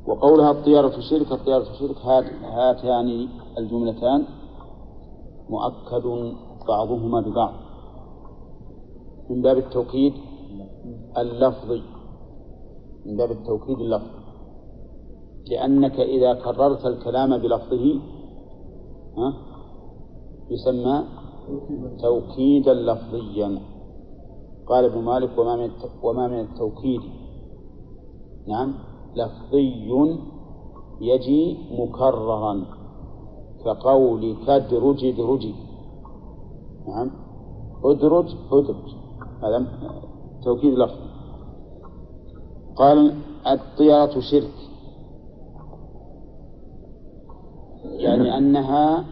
وقولها الطيرة شرك الطيرة شرك هات هاتان الجملتان مؤكد بعضهما ببعض. من باب التوكيد اللفظي. من باب التوكيد اللفظي. لأنك إذا كررت الكلام بلفظه ها يسمى توكيدا لفظيا. قال ابن مالك وما من وما من التوكيد. نعم لفظي يجي مكررا كقول كدرج ادرجي نعم ادرج ادرج. هذا توكيد لفظي. قال الطيرة شرك. يعني أنها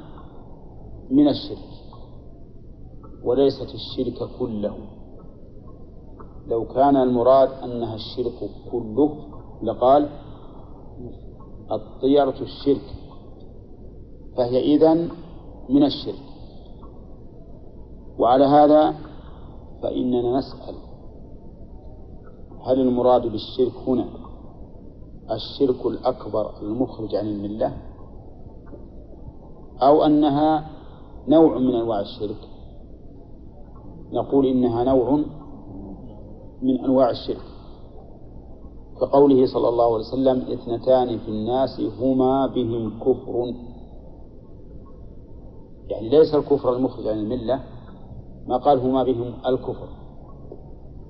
من الشرك وليست الشرك كله. لو كان المراد أنها الشرك كله لقال الطيرة الشرك فهي إذن من الشرك. وعلى هذا فإننا نسأل هل المراد بالشرك هنا الشرك الأكبر المخرج عن الملة؟ أو أنها نوع من أنواع الشرك. نقول إنها نوع من أنواع الشرك. كقوله صلى الله عليه وسلم اثنتان في الناس هما بهم كفر. يعني ليس الكفر المخرج عن الملة ما قال هما بهم الكفر.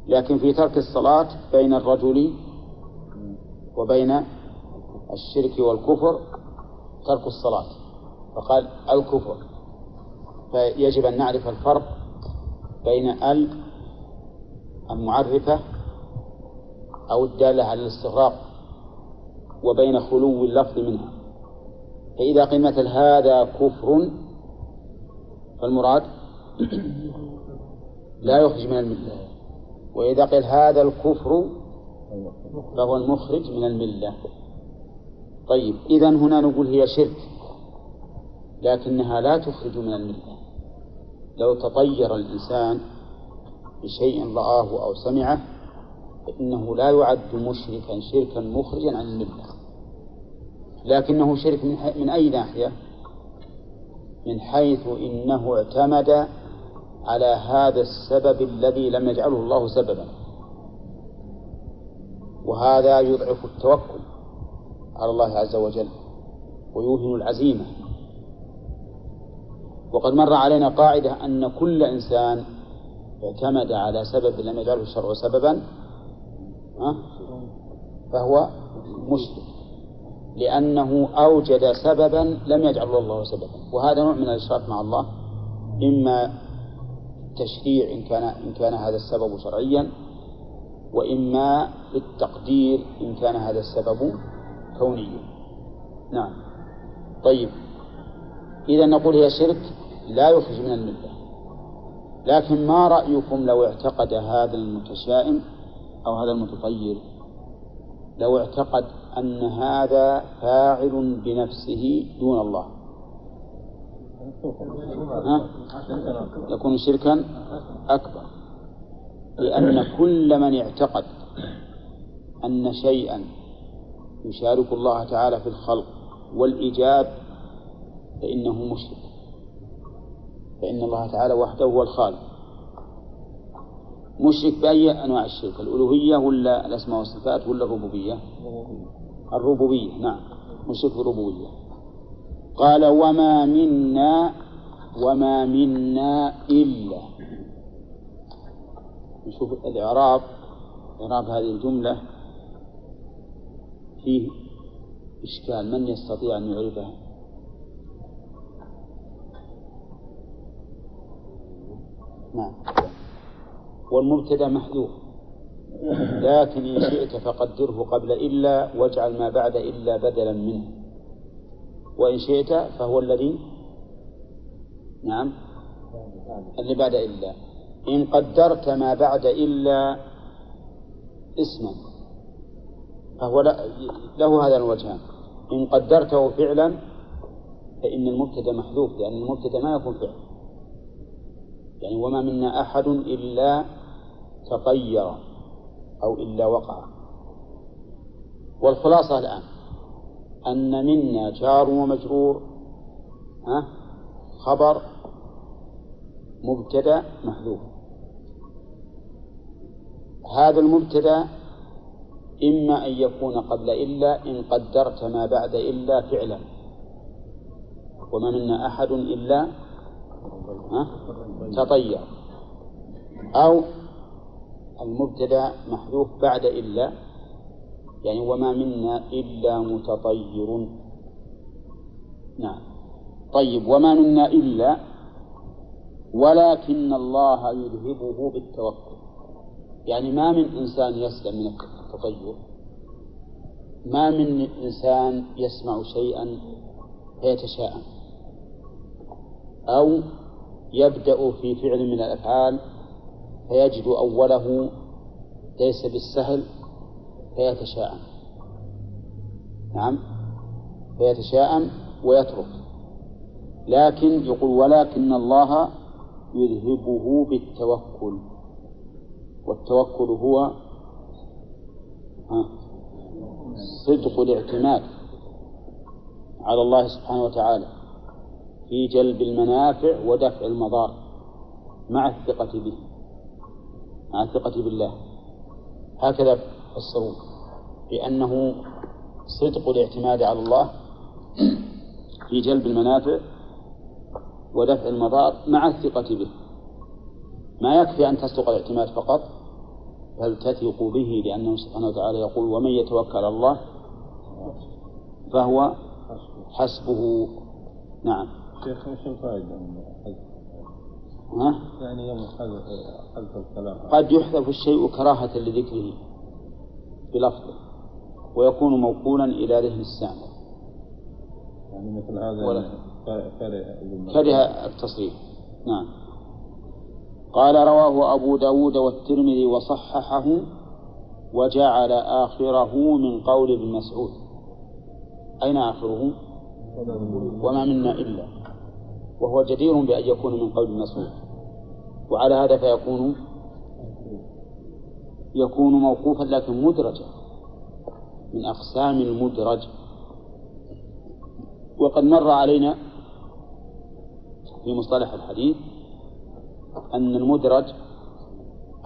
لكن في ترك الصلاة بين الرجل وبين الشرك والكفر ترك الصلاة. فقال الكفر. فيجب أن نعرف الفرق بين ال المعرفة أو الدالة على الاستغراق وبين خلو اللفظ منها. فإذا قيل مثل هذا كفر فالمراد لا يخرج من الملة. وإذا قيل هذا الكفر فهو المخرج من الملة. طيب إذا هنا نقول هي شرك. لكنها لا تخرج من الملة لو تطير الإنسان بشيء رآه أو سمعه فإنه لا يعد مشركا شركا مخرجا عن الملة لكنه شرك من, من أي ناحية؟ من حيث إنه اعتمد على هذا السبب الذي لم يجعله الله سببا. وهذا يضعف التوكل على الله عز وجل ويوهن العزيمة. وقد مر علينا قاعدة أن كل إنسان اعتمد على سبب لم يجعله الشرع سببا فهو مشرك لأنه أوجد سببا لم يجعل الله سببا. وهذا نوع من الإشراك مع الله إما التشريع إن كان إن كان هذا السبب شرعيا وإما التقدير إن كان هذا السبب كونيا. نعم. طيب. إذا نقول هي شرك. لا يخرج من الملة لكن ما رأيكم لو اعتقد هذا المتشائم أو هذا المتطير؟ لو اعتقد أن هذا فاعل بنفسه دون الله. ها؟ يكون شركا أكبر. لأن كل من اعتقد أن شيئا يشارك الله تعالى في الخلق والإيجاد فإنه مشرك. فإن الله تعالى وحده هو الخالق. مشرك بأي أنواع الشرك؟ الألوهية ولا الأسماء والصفات ولا الربوبية؟ الربوبية نعم. مشرك بالربوبية. قال وما منا وما منا إلا. نشوف الإعراب. إعراب هذه الجملة فيه إشكال من يستطيع أن يعرفه نعم. والمبتدا محذوف. لكن إن شئت فقدره قبل إلا واجعل ما بعد إلا بدلا منه. وإن شئت فهو الذي نعم. اللي بعد إلا. إن قدرت ما بعد إلا اسما. فهو له هذا الوجهان. إن قدرته فعلا فإن المبتدأ محذوف لأن المبتدأ ما يكون فعل. يعني وما منا أحد إلا تطير أو إلا وقع. والخلاصة الآن أن منا جار ومجرور ها خبر مبتدأ محذوف. هذا المبتدأ إما أن يكون قبل إلا إن قدرت ما بعد إلا فعلا. وما منا أحد إلا تطير أو المبتدأ محذوف بعد إلا يعني وما منا إلا متطير. نعم. طيب وما منا إلا ولكن الله يذهبه بالتوكل. يعني ما من إنسان يسلم من التطير. ما من إنسان يسمع شيئا فيتشاءم. أو يبدأ في فعل من الأفعال فيجد أوله ليس بالسهل فيتشاءم. نعم. فيتشاءم ويترك. لكن يقول ولكن الله يذهبه بالتوكل. والتوكل هو صدق الاعتماد على الله سبحانه وتعالى. في جلب المنافع ودفع المضار مع الثقة به مع الثقة بالله. هكذا فسروا بأنه صدق الاعتماد على الله في جلب المنافع ودفع المضار مع الثقة به. ما يكفي أن تصدق الاعتماد فقط بل تثق به لأنه سبحانه وتعالى يقول ومن يتوكل على الله فهو حسبه نعم. شيخ إيش الفائدة من ها؟ يعني يوم حذف الكلام. قد يحذف الشيء كراهة لذكره بلفظه ويكون موصولا إلى ذهن السامع. يعني مثل هذا كره التصريف نعم. قال رواه أبو داود والترمذي وصححه وجعل آخره من قول ابن مسعود. أين آخره؟ وما منا إلا. وهو جدير بأن يكون من قول ابن مسعود وعلى هذا فيكون يكون موقوفا لكن مدرجا من أقسام المدرج. وقد مر علينا في مصطلح الحديث أن المدرج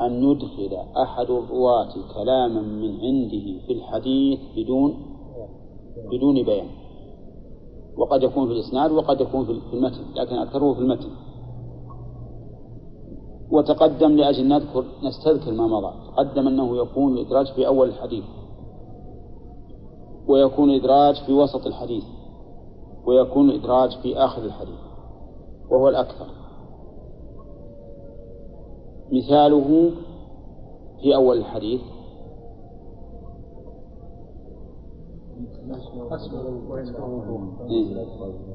أن يدخل أحد الرواة كلاما من عنده في الحديث بدون بدون بيان. وقد يكون في الإسناد وقد يكون في المتن لكن أكثره في المتن. وتقدم لأجل نذكر نستذكر ما مضى. تقدم أنه يكون الإدراج في أول الحديث. ويكون الإدراج في وسط الحديث. ويكون الإدراج في آخر الحديث. وهو الأكثر. مثاله في أول الحديث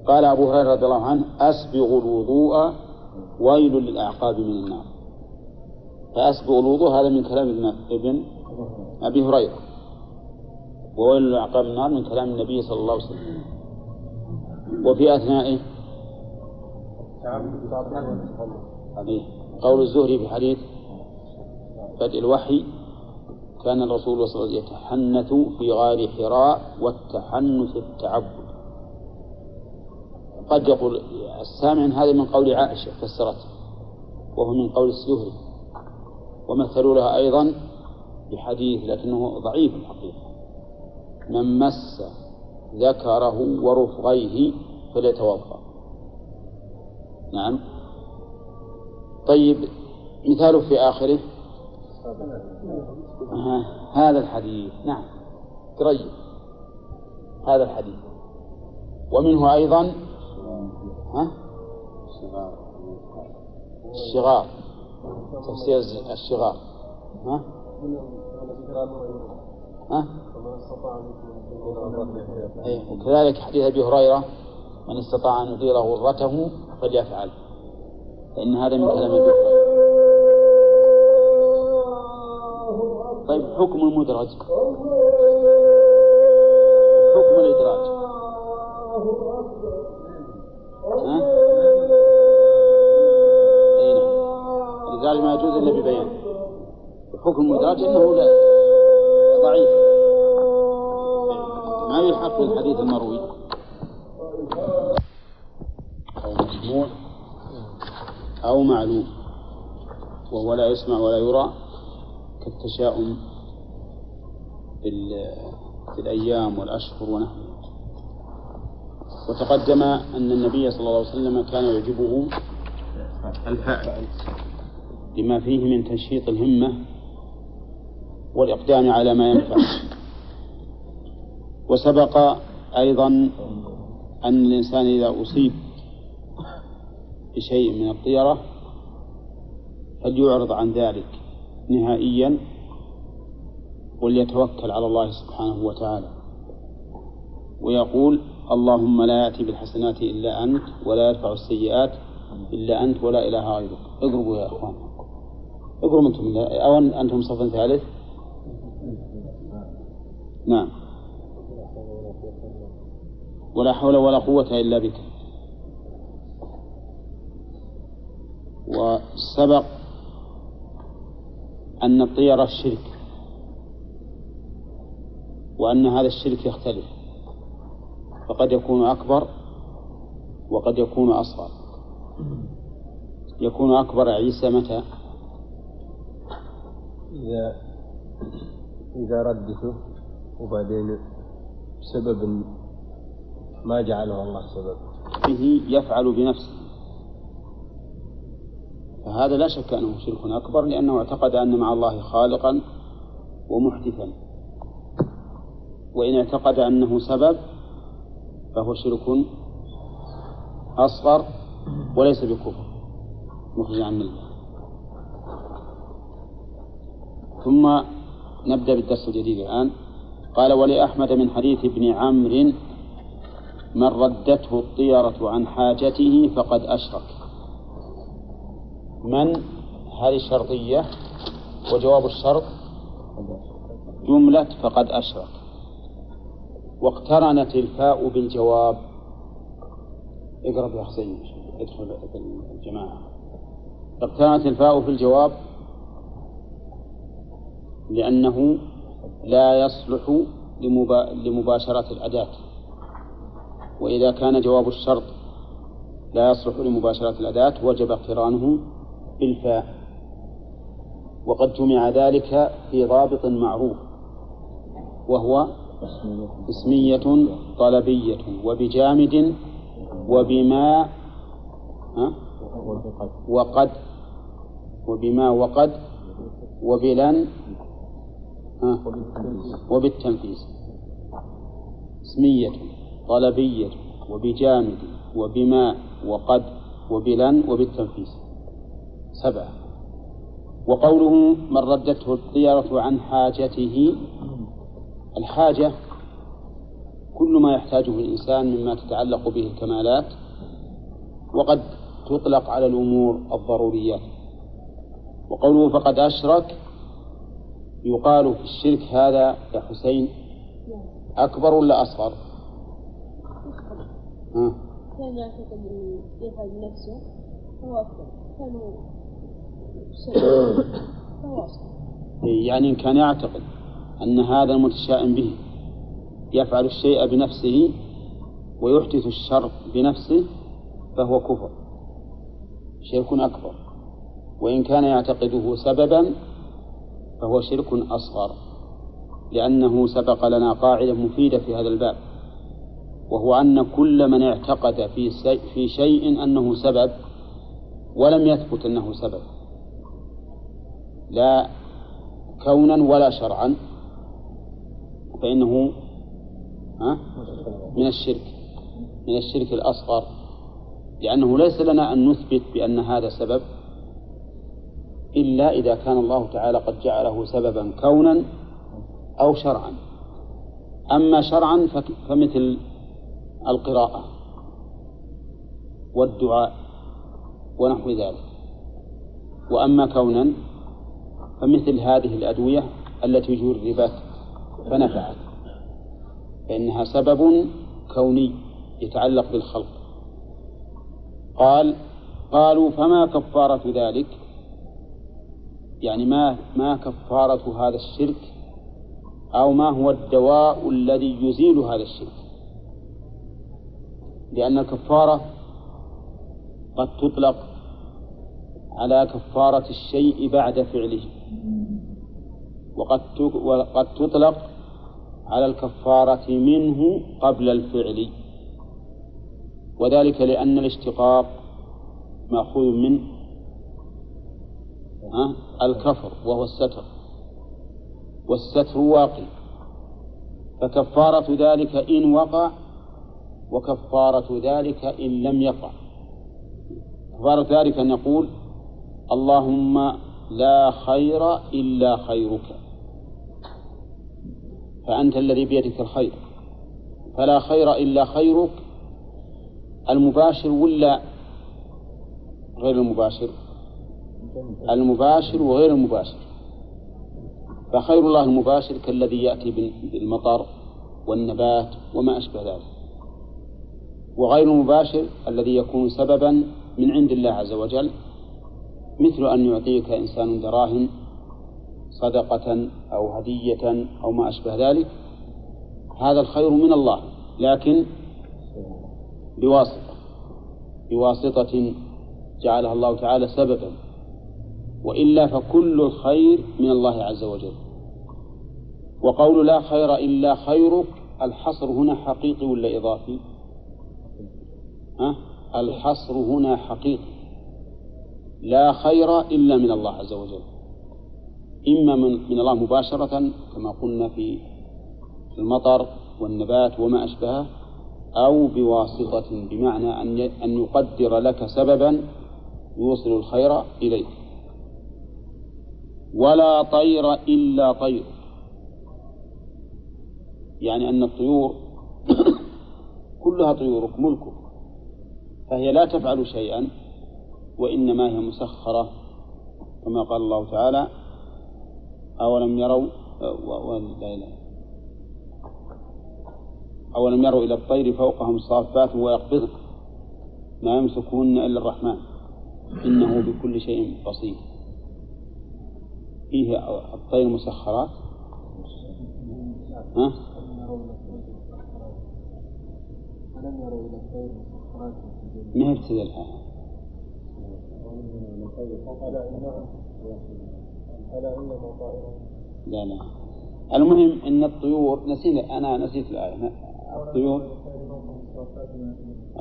قال أبو هريرة رضي الله عنه أسبغ الوضوء ويل للأعقاب من النار. فأسبغ الوضوء هذا من كلام ابن أبي هريرة. وويل للأعقاب من النار من كلام النبي صلى الله عليه وسلم. وفي أثنائه قول الزهري في حديث بدء الوحي كان الرسول صلى الله عليه وسلم يتحنث في غار حراء والتحنث التعبد. قد يقول السامع هذا من قول عائشة فسرته وهو من قول الزهري ومثلوا لها أيضا بحديث لكنه ضعيف الحقيقة. من مس ذكره ورفغيه فليتوضأ. نعم. طيب مثاله في آخره. هذا الحديث. نعم. قريب هذا الحديث. ومنه أيضا؟ الشغار. تفسير الشغار. ها؟ ها؟ أي وكذلك حديث أبي هريرة من استطاع أن يطيل غرته فليفعل. فإن هذا من كلام أبي هريرة. طيب حكم المدرج. حكم الإدراج. ها؟ أي نعم. الإدراج ما يجوز إلا ببيان. حكم المدرج أنه لا. ضعيف. ما يلحق بالحديث المروي. أو مسموع أو معلوم. وهو لا يسمع ولا يرى. كالتشاؤم في, الأيام والأشهر ونحوه وتقدم أن النبي صلى الله عليه وسلم كان يعجبه الفاعل لما فيه من تنشيط الهمة والإقدام على ما ينفع. وسبق أيضا أن الإنسان إذا أصيب بشيء من الطيرة فليعرض عن ذلك. نهائيا وليتوكل على الله سبحانه وتعالى ويقول اللهم لا يأتي بالحسنات إلا أنت ولا يدفع السيئات إلا أنت ولا إله غيرك اقربوا يا أخوان. اقربوا أنتم أو أنتم صف ثالث؟ نعم. ولا حول ولا قوة إلا بك. وسبق أن الطيرة الشرك وأن هذا الشرك يختلف. فقد يكون أكبر وقد يكون أصغر. يكون أكبر عيسى متى؟ إذا إذا ردته وبعدين بسبب ما جعله الله سبب. به يفعل بنفسه. فهذا لا شك أنه شرك أكبر لأنه اعتقد أن مع الله خالقا ومحدثا وإن اعتقد أنه سبب فهو شرك أصغر وليس بكفر. مخرج عن الله ثم نبدأ بالدرس الجديد الآن. قال ولأحمد من حديث ابن عمرو من ردته الطيرة عن حاجته فقد أشرك. من هذه الشرطية وجواب الشرط جملة فقد أشرك واقترنت الفاء بالجواب. اقرب يا حسين ادخل الجماعة. اقترنت الفاء في الجواب لأنه لا يصلح لمباشرة الأداة. وإذا كان جواب الشرط لا يصلح لمباشرة الأداة وجب اقترانه بالفاء. وقد جمع ذلك في ضابط معروف وهو اسمية طلبية وبجامد وبما وقد وبما وقد وبلن وبالتنفيذ. اسمية طلبية وبجامد وبما وقد وبلن وبالتنفيذ. سبعة وقوله من ردته الطيرة عن حاجته الحاجة كل ما يحتاجه الإنسان مما تتعلق به الكمالات وقد تطلق على الأمور الضروريات وقوله فقد أشرك يقال في الشرك هذا يا حسين أكبر ولا أصغر؟ كان يعتقد أن يفعل بنفسه فهو أكبر كان فهو أصغر يعني إن كان يعتقد أن هذا المتشائم به يفعل الشيء بنفسه ويحدث الشر بنفسه فهو كفر شرك أكبر. وإن كان يعتقده سببا فهو شرك أصغر لأنه سبق لنا قاعدة مفيدة في هذا الباب وهو أن كل من اعتقد في في شيء أنه سبب ولم يثبت أنه سبب. لا كونا ولا شرعا فإنه من الشرك من الشرك الأصغر لأنه ليس لنا أن نثبت بأن هذا سبب إلا إذا كان الله تعالى قد جعله سببا كونا أو شرعا. أما شرعا فمثل القراءة والدعاء ونحو ذلك. وأما كونا فمثل هذه الأدوية التي جربت فنفعت فإنها سبب كوني يتعلق بالخلق. قال قالوا فما كفارة ذلك؟ يعني ما ما كفارة هذا الشرك؟ أو ما هو الدواء الذي يزيل هذا الشرك؟ لأن الكفارة قد تطلق على كفارة الشيء بعد فعله. وقد وقد تطلق على الكفارة منه قبل الفعل. وذلك لأن الاشتقاق مأخوذ من الكفر وهو الستر. والستر واقع. فكفارة ذلك إن وقع وكفارة ذلك إن لم يقع. كفارة ذلك أن يقول اللهم لا خير إلا خيرك. فأنت الذي بيدك الخير. فلا خير إلا خيرك. المباشر ولا غير المباشر؟ المباشر وغير المباشر. فخير الله المباشر كالذي يأتي بالمطر والنبات وما أشبه ذلك. وغير المباشر الذي يكون سببا من عند الله عز وجل مثل أن يعطيك إنسان دراهم صدقة أو هدية أو ما أشبه ذلك هذا الخير من الله لكن بواسطة بواسطة جعلها الله تعالى سببا وإلا فكل الخير من الله عز وجل وقول لا خير إلا خيرك الحصر هنا حقيقي ولا إضافي؟ أه؟ الحصر هنا حقيقي لا خير إلا من الله عز وجل. إما من, من الله مباشرة كما قلنا في المطر والنبات وما أشبهه أو بواسطة بمعنى أن أن يقدر لك سببا يوصل الخير إليك. ولا طير إلا طير. يعني أن الطيور كلها طيورك ملكك فهي لا تفعل شيئا. وإنما هي مسخرة كما قال الله تعالى أولم يروا إله. أولم يروا إلى الطير فوقهم صافات ويقبضن ما يمسكون إلا الرحمن إنه بكل شيء بصير. فيه الطير مسخرات؟ ها؟ ما هي ابتدلها لا لا. المهم إن الطيور نسينا أنا نسيت الآية. الطيور.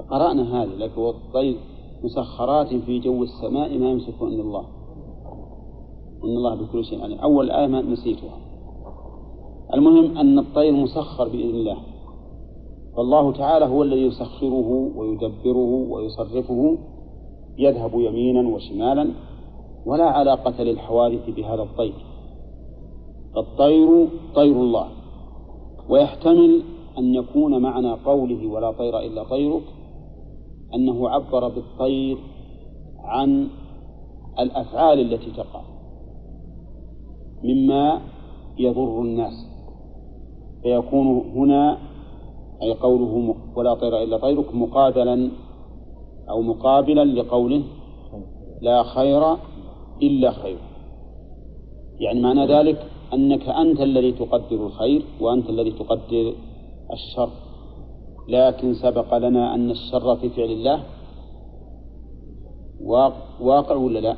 قرأنا هذه لكن الطير مسخرات في جو السماء ما يمسكه إلا الله. ان الله بكل شيء عليم. أول آية ما نسيتها. المهم أن الطير مسخر بإذن الله. فالله تعالى هو الذي يسخره ويدبره ويصرفه يذهب يمينا وشمالا ولا علاقة للحوادث بهذا الطير. الطير طير الله ويحتمل أن يكون معنى قوله ولا طير إلا طيرك أنه عبر بالطير عن الأفعال التي تقع مما يضر الناس. فيكون هنا أي قوله ولا طير إلا طيرك مقابلا أو مقابلا لقوله لا خير إلا خير. يعني معنى ذلك أنك أنت الذي تقدر الخير وأنت الذي تقدر الشر. لكن سبق لنا أن الشر في فعل الله واقع ولا لا؟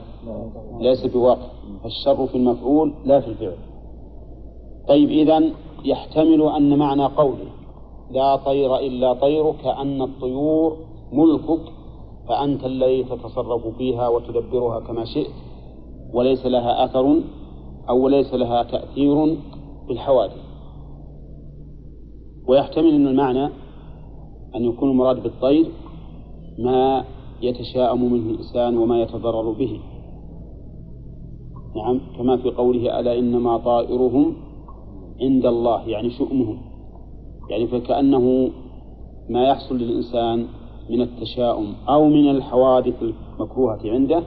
ليس بواقع. فالشر في المفعول لا في الفعل. طيب إذا يحتمل أن معنى قوله لا طير إلا طيرك أن الطيور ملكك فأنت الذي تتصرف فيها وتدبرها كما شئت وليس لها أثر أو ليس لها تأثير في الحوادث ويحتمل أن المعنى أن يكون المراد بالطير ما يتشاءم منه الإنسان وما يتضرر به. نعم كما في قوله ألا إنما طائرهم عند الله يعني شؤمهم. يعني فكأنه ما يحصل للإنسان من التشاؤم أو من الحوادث المكروهة عنده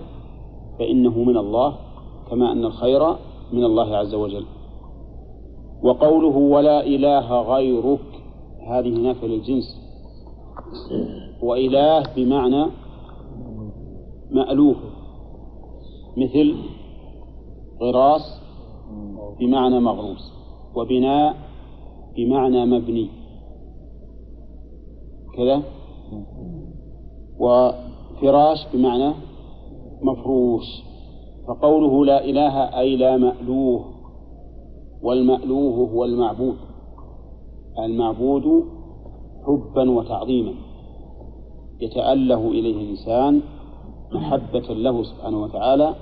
فإنه من الله كما أن الخير من الله عز وجل. وقوله ولا إله غيرك هذه نافية للجنس. وإله بمعنى مألوف مثل غراس بمعنى مغروس وبناء بمعنى مبني. كذا؟ وفراش بمعنى مفروش فقوله لا إله أي لا مألوه والمألوه هو المعبود المعبود حبا وتعظيما يتأله إليه الإنسان محبة له سبحانه وتعالى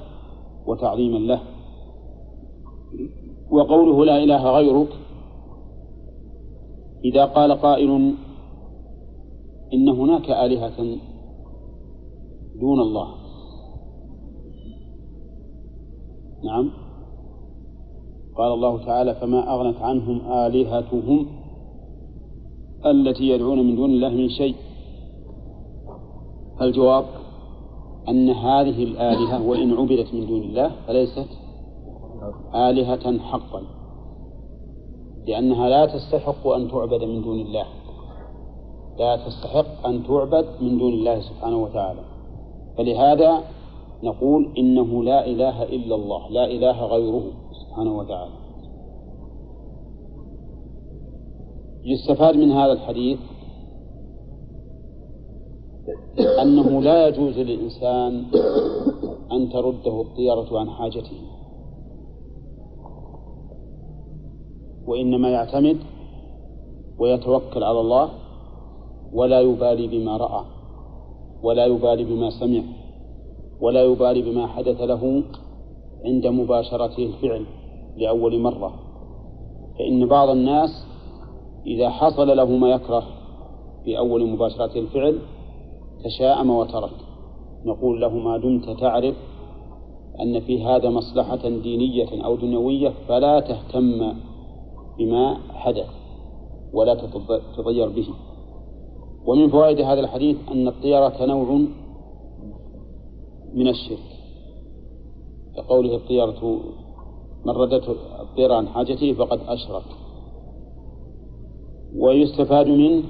وتعظيما له. وقوله لا إله غيرك إذا قال قائل إن هناك آلهة دون الله. نعم. قال الله تعالى فما أغنت عنهم آلهتهم التي يدعون من دون الله من شيء. الجواب أن هذه الآلهة وإن عبدت من دون الله فليست آلهة حقا لأنها لا تستحق أن تعبد من دون الله. لا تستحق أن تعبد من دون الله سبحانه وتعالى. فلهذا نقول إنه لا إله إلا الله لا إله غيره سبحانه وتعالى. يستفاد من هذا الحديث أنه لا يجوز للإنسان أن ترده الطيرة عن حاجته وإنما يعتمد ويتوكل على الله ولا يبالي بما رأى. ولا يبالي بما سمع ولا يبالي بما حدث له عند مباشرته الفعل لأول مرة. فإن بعض الناس إذا حصل له ما يكره في أول مباشرته الفعل تشاءم وترك. نقول له ما دمت تعرف أن في هذا مصلحة دينية أو دنيوية فلا تهتم بما حدث ولا تتضير به. ومن فوائد هذا الحديث أن الطيرة نوع من الشرك. كقوله الطيرة من ردته الطيرة عن حاجته فقد أشرك. ويستفاد منه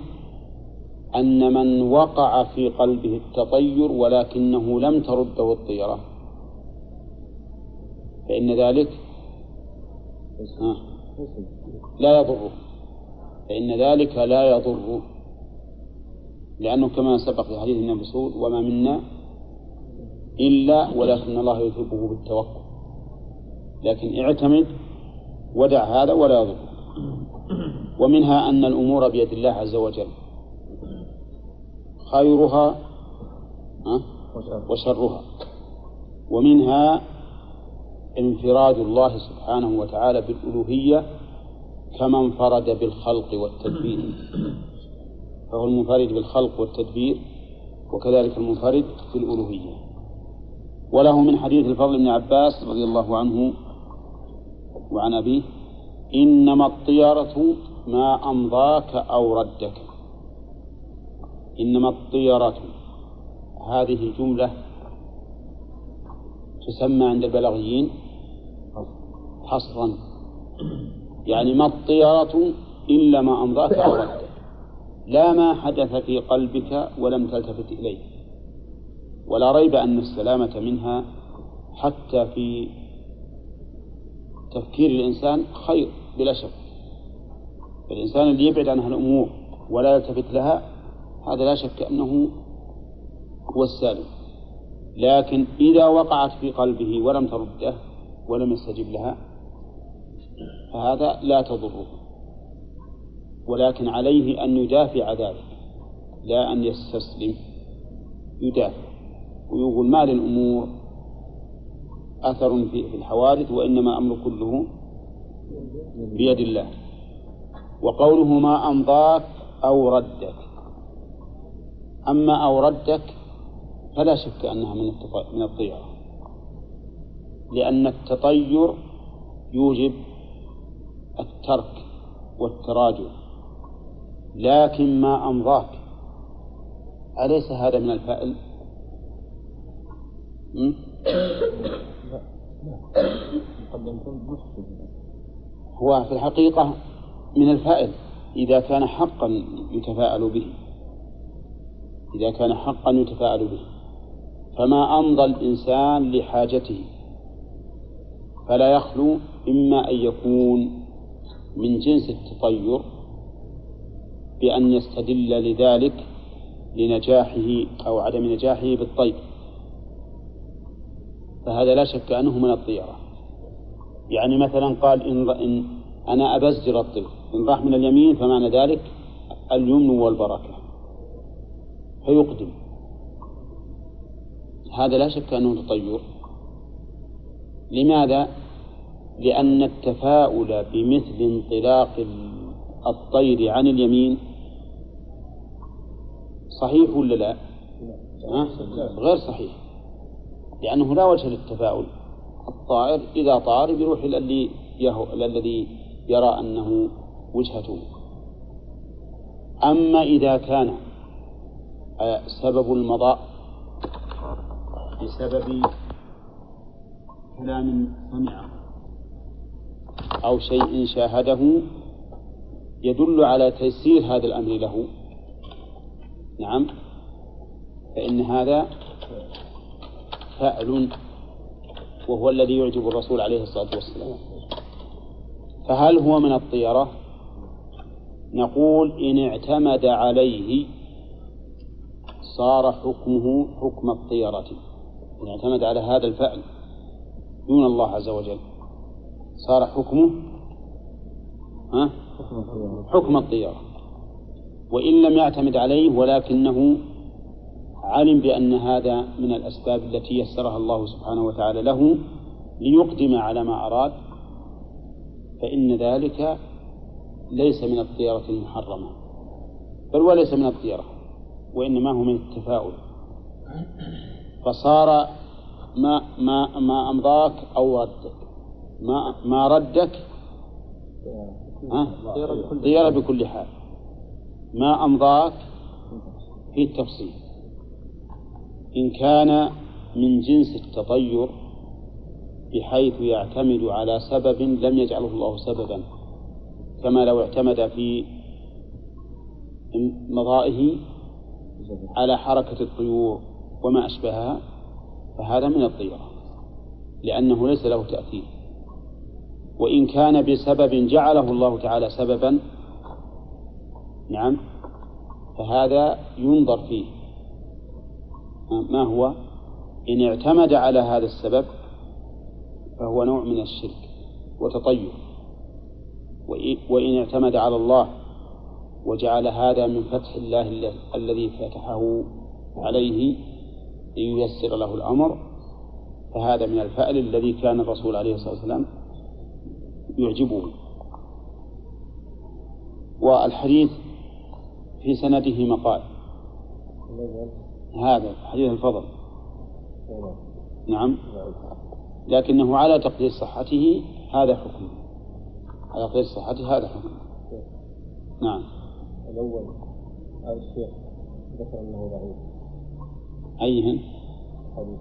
أن من وقع في قلبه التطير ولكنه لم ترده الطيرة. فإن ذلك لا يضره. فإن ذلك لا يضره. لأنه كما سبق في حديث ابن مسعود وما منا إلا ولكن الله يثبه بالتوكل. لكن اعتمد ودع هذا ولا يضر. ومنها أن الأمور بيد الله عز وجل. خيرها وشرها. ومنها انفراد الله سبحانه وتعالى بالألوهية كما انفرد بالخلق والتدبير. فهو المنفرد بالخلق والتدبير وكذلك المنفرد بالألوهية وله من حديث الفضل بن عباس رضي الله عنه وعن أبيه إنما الطيرة ما أمضاك أو ردك. إنما الطيرة هذه الجملة تسمى عند البلاغيين حصرا. يعني ما الطيرة إلا ما أمضاك أو ردك. لا ما حدث في قلبك ولم تلتفت إليه. ولا ريب أن السلامة منها حتى في تفكير الإنسان خير بلا شك. الإنسان اللي يبعد عن هالأمور ولا يلتفت لها هذا لا شك أنه هو السالم. لكن إذا وقعت في قلبه ولم ترده ولم يستجب لها فهذا لا تضره. ولكن عليه أن يدافع ذلك لا أن يستسلم يدافع. ويقول ما للأمور؟ أثر في الحوادث وإنما أمر كله بيد الله. وقوله ما أمضاك أو ردك. أما أو ردك فلا شك أنها من من الطيرة لأن التطير يوجب الترك والتراجع. لكن ما أمضاك. أليس هذا من الفائل؟ هو في الحقيقة من الفائل إذا كان حقا يتفاءل به. إذا كان حقا يتفاءل به. فما أمضى الإنسان لحاجته. فلا يخلو إما أن يكون من جنس التطير بأن يستدل لذلك لنجاحه أو عدم نجاحه بالطيب. فهذا لا شك أنه من الطيرة. يعني مثلا قال إن, إن أنا أبزر الطير إن راح من اليمين فمعنى ذلك اليمن والبركة. فيقدم. هذا لا شك أنه تطير. لماذا؟ لأن التفاؤل بمثل انطلاق الطير عن اليمين صحيح ولا لا؟ غير صحيح. لأنه لا وجه للتفاؤل. الطائر إذا طار بيروح إلى اللي يهو إلى الذي يرى أنه وجهته. أما إذا كان آه، سبب المضاء بسبب كلام سمعه أو شيء شاهده يدل على تيسير هذا الأمر له. نعم. فإن هذا فأل وهو الذي يعجب الرسول عليه الصلاة والسلام. فهل هو من الطيرة؟ نقول إن اعتمد عليه صار حكمه حكم الطيرة. إن اعتمد على هذا الفعل دون الله عز وجل صار حكمه ها؟ حكم الطيرة. وإن لم يعتمد عليه ولكنه علم بأن هذا من الأسباب التي يسرها الله سبحانه وتعالى له ليقدم على ما أراد فإن ذلك ليس من الطيرة المحرمة بل وليس من الطيرة وإنما هو من التفاؤل. فصار ما ما ما أمضاك أو ردك ما ما ردك طيرة بكل حال. ما أمضاك في التفصيل. إن كان من جنس التطير بحيث يعتمد على سبب لم يجعله الله سببا كما لو اعتمد في مضائه على حركة الطيور وما أشبهها فهذا من الطيرة لأنه ليس له تأثير. وإن كان بسبب جعله الله تعالى سببا نعم. فهذا ينظر فيه. ما هو؟ إن اعتمد على هذا السبب فهو نوع من الشرك وتطير وإن اعتمد على الله وجعل هذا من فتح الله الذي فتحه عليه لييسر له الأمر فهذا من الفعل الذي كان الرسول عليه الصلاة والسلام يعجبه. والحديث في سنده مقال. هذا حديث الفضل. نعم. لكنه على تقدير صحته هذا حكم. على تقدير صحته هذا حكم. نعم. الأول هذا الشيخ ذكر أنه ضعيف. أيهن؟ حديث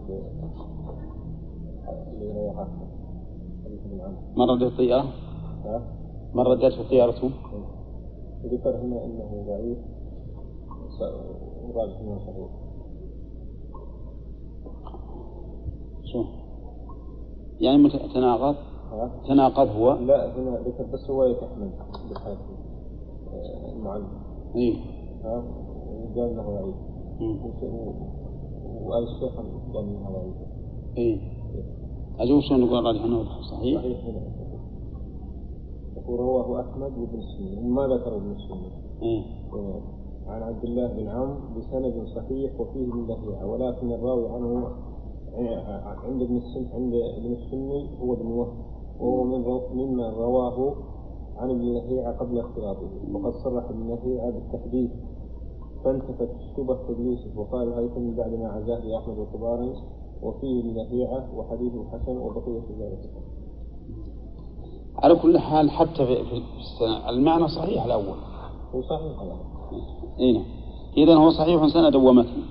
اللي رواه حديث ابن عمرو. ردت الطيارة؟ ها؟ من ردته طيارته؟ ذكر هنا أنه ضعيف وراجح أنه صحيح شو؟ يعني متناقض؟ تناقض هو؟ لا هنا ذكر بس رواية أحمد بالحاكم المعلم إيه ها وقال إنه ضعيف. وآل الشيخ قال إنه ضعيف إيه أجوز شلون نقول راجح أنه صحيح؟ صحيح هنا ورواه أحمد وابن السنة ما ذكر ابن السنة إيه. عن عبد الله بن عمرو بسند صحيح وفيه من لهيعة ولكن الراوي عنه عند ابن السن عند ابن السني هو ابن وهب وهو من ممن رواه عن ابن لهيعة قبل اختلاطه. وقد صرح ابن لهيعة بالتحديث. فانتفت شبه تدليسه وقال الهيثمي بعد ما عزاه لأحمد وطباري وفيه النهيعة وحديث حسن وبقية ذلك. على كل حال حتى في, في السنة. المعنى صحيح الأول. هو صحيح اي نعم. إذا هو صحيح سند ومتن.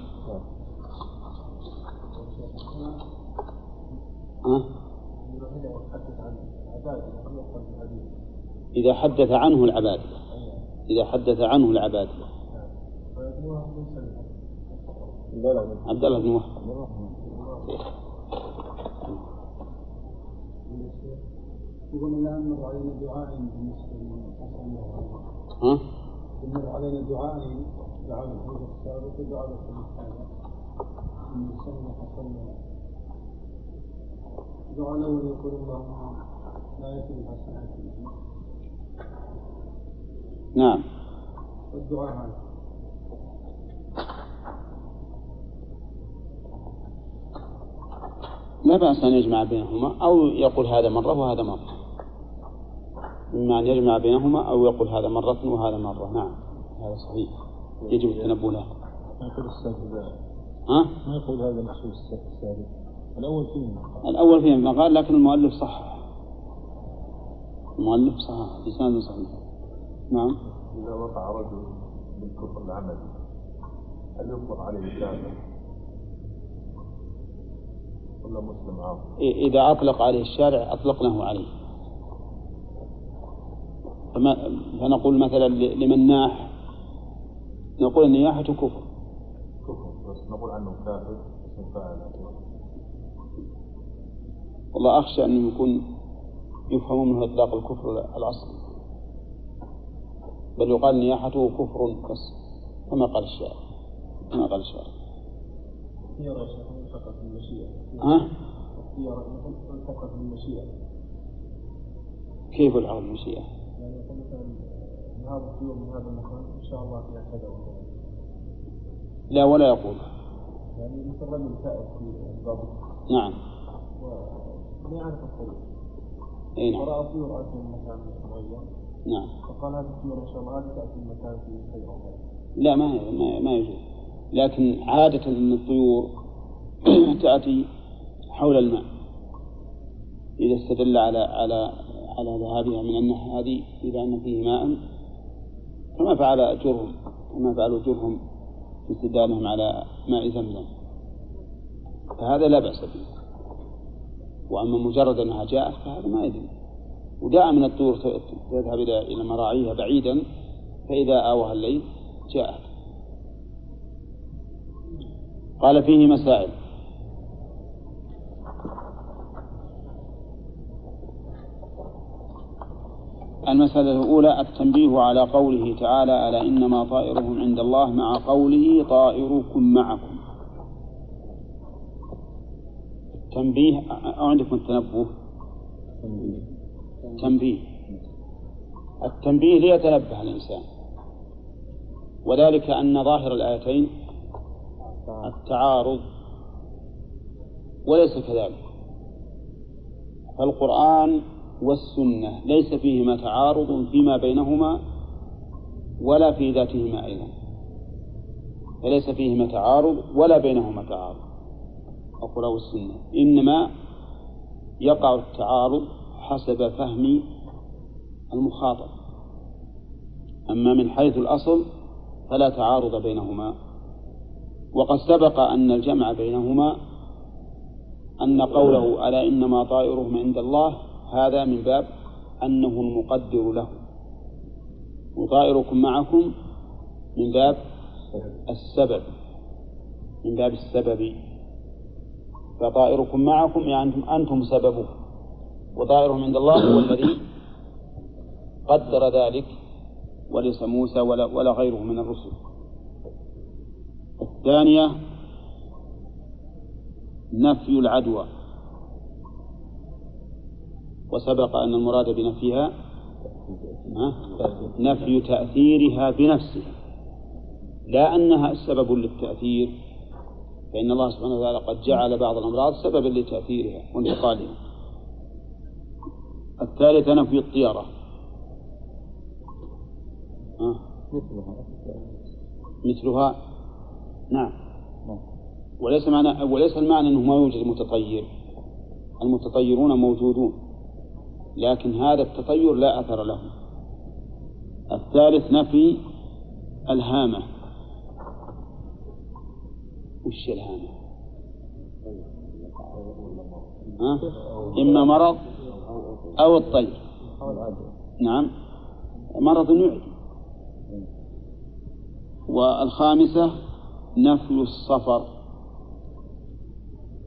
ها؟ إذا حدث عنه العباد. إذا حدث عنه العباد. عبد الله بن وهب. يقول مر علينا دعاء بالنسبة للحسن ها؟ علينا دعاء السابق ودعاء الحوض السابق. من الدعاء يقول اللهم لا يكن الحسنات نعم. والدعاء هذا. لا بأس أن يجمع بينهما أو يقول هذا مرة وهذا مرة. إما أن يجمع بينهما أو يقول هذا مرة وهذا مرة. نعم. هذا صحيح. يجب التنبه له ما يقول السابق ها؟ ما يقول هذا المحسوس السابق الأول فيه الأول فيه ما قال لكن المؤلف صح المؤلف صح بسند صحيح. نعم. إذا وقع رجل بالكفر العملي هل يطلق عليه كافر ولا مسلم عاصي؟ إذا أطلق عليه الشارع أطلقناه عليه. فنقول مثلا ل- لمن ناح نقول النياحة كفر كفر. بس نقول عنه كافر اسم فاعل والله أخشى أن يكون يفهم منه إطلاق الكفر الأصلي بل يقال نياحته كفر بس كما قال الشاعر كما قال الشاعر. اختيار يا شيخ فقط المشيئة. ها؟ اختيار فقط المشيئة. كيف العقل المشيئة؟ يعني يقول مثلا من هذا الطيور من هذا المكان إن شاء الله فيها كذا وكذا لا ولا يقول. يعني مثل رجل سائر في الضابط. نعم. وما يعرف الطريق. أي نعم. ورأى طيور آتي من مكان معين. نعم. فقال هذه الطيور إن شاء الله هذه تأتي من مكان فيه خير لا ما ما, ما يجوز. لكن عادة أن الطيور تأتي حول الماء. إذا استدل على على على ذهابها من الناحية هذه إلى أن فيه ماء كما فعل جرهم كما فعلوا جرهم في استدلالهم على ماء زمزم. فهذا لا بأس به. وأما مجرد أنها جاءت فهذا ما يدري وجاء من الطيور تذهب إلى إلى مراعيها بعيدا فإذا آوها الليل جاءت. قال فيه مسائل. المسألة الأولى التنبيه على قوله تعالى ألا إنما طائرهم عند الله مع قوله طائركم معكم. تنبيه أو عندكم التنبه؟ تنبيه. التنبيه ليتنبه الإنسان. وذلك أن ظاهر الآيتين التعارض وليس كذلك. فالقرآن والسنة ليس فيهما تعارض فيما بينهما ولا في ذاتهما أيضا. فليس فيهما تعارض ولا بينهما تعارض. القرآن والسنة إنما يقع التعارض حسب فهم المخاطب. أما من حيث الأصل فلا تعارض بينهما. وقد سبق أن الجمع بينهما أن قوله ألا إنما طائرهم عند الله هذا من باب أنه المقدر له. وطائركم معكم من باب السبب من باب السبب. فطائركم معكم يعني أنتم, أنتم سببه. وطائرهم عند الله هو الذي قدر ذلك وليس موسى ولا, ولا غيره من الرسل. الثانية نفي العدوى. وسبق أن المراد بنفيها نفي تأثيرها بنفسها. لا أنها السبب للتأثير فإن الله سبحانه وتعالى قد جعل بعض الأمراض سببا لتأثيرها وانتقالها. الثالثة نفي الطيرة. مثلها نعم. وليس معنى وليس المعنى أنه ما يوجد متطير. المتطيرون موجودون. لكن هذا التطير لا أثر له. الثالث نفي الهامة. وش الهامة؟ ها؟ إما مرض أو الطير. نعم. مرض يعدي. والخامسة نفي الصفر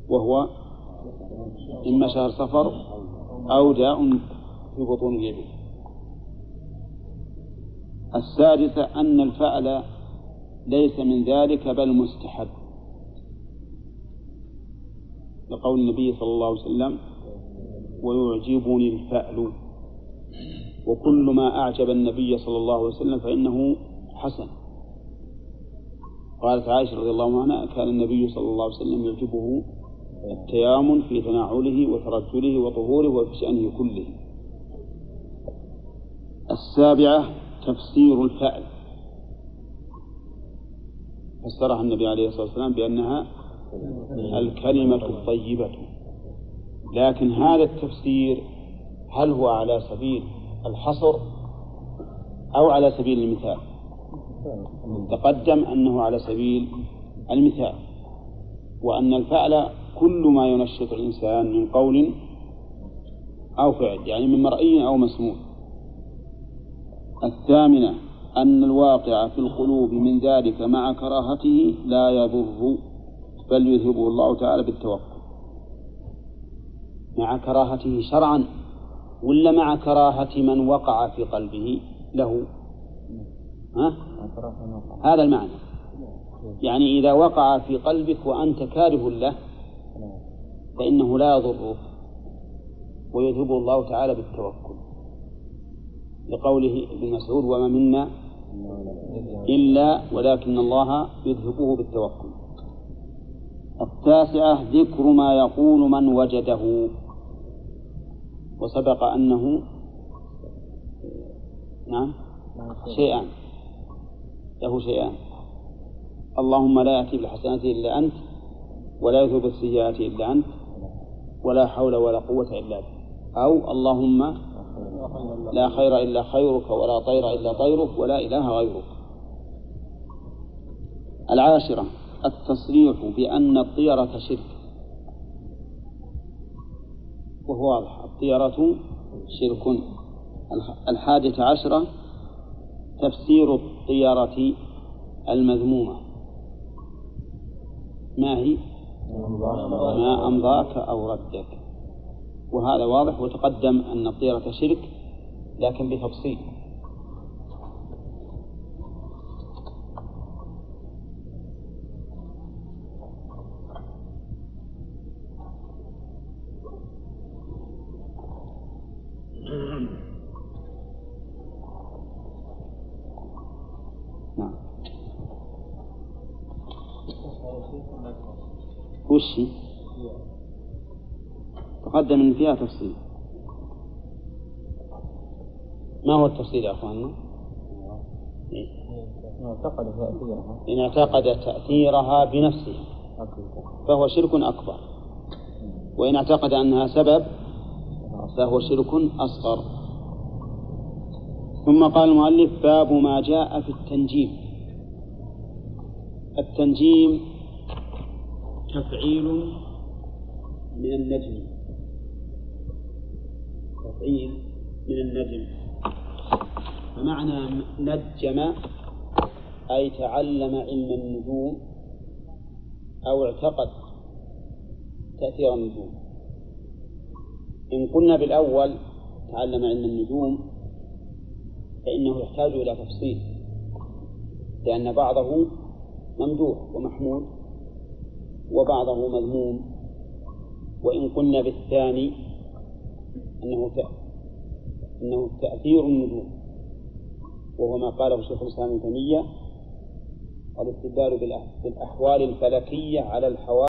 وهو إما شهر صفر أو داء في بطون اليد. السادسة أن الفعل ليس من ذلك بل مستحب. لقول النبي صلى الله عليه وسلم ويعجبني الفأل وكل ما أعجب النبي صلى الله عليه وسلم فإنه حسن. قالت عائشة رضي الله عنها كان النبي صلى الله عليه وسلم يعجبه التيامن في تناعله وترجله وطهوره وفي شأنه كله. السابعة تفسير الفعل. فسرها النبي عليه الصلاة والسلام بأنها الكلمة الطيبة. لكن هذا التفسير هل هو على سبيل الحصر أو على سبيل المثال؟ تقدم أنه على سبيل المثال وأن الفعل كل ما ينشط الإنسان من قول أو فعل يعني من مرئي أو مسموع. الثامنة أن الواقع في القلوب من ذلك مع كراهته لا يضر بل يذهبه الله تعالى بالتوكل مع كراهته شرعا ولا مع كراهة من وقع في قلبه؟ له. ها؟ هذا المعنى. يعني إذا وقع في قلبك وأنت كاره له فإنه لا يضرك ويذهبه الله تعالى بالتوكل لقوله ابن مسعود وما منا إلا ولكن الله يذهبه بالتوكل. التاسعة ذكر ما يقول من وجده. وسبق أنه نعم؟ شيئان له شيئان اللهم لا يأتي بالحسنات إلا أنت. ولا يذهب السيئات إلا أنت ولا حول ولا قوة إلا بك أو اللهم لا خير إلا خيرك ولا طير إلا طيرك ولا إله غيرك. العاشرة التصريح بأن الطيرة شرك. وهو واضح الطيرة شرك. الحادية عشرة تفسير الطيرة المذمومة. ما هي؟ ما أمضاك أو ردك. وهذا واضح وتقدم أن الطيرة شرك لكن بتفصيل نعم وش هي؟ تقدم ان فيها تفصيل. ما هو التفصيل يا تأثيرها إن اعتقد تأثيرها بنفسها فهو شرك أكبر. وإن اعتقد أنها سبب فهو شرك أصغر. ثم قال المؤلف باب ما جاء في التنجيم. التنجيم تفعيل من النجم. تفعيل من النجم. فمعنى نجم أي تعلم علم النجوم أو اعتقد تأثير النجوم. إن قلنا بالأول تعلم علم النجوم فإنه يحتاج إلى تفصيل لأن بعضه ممدوح ومحمود وبعضه مذموم. وإن قلنا بالثاني أنه أنه تأثير النجوم وهو ما قاله شيخ الإسلام ابن تيمية الاستدلال بالأحوال الفلكية على الحوادث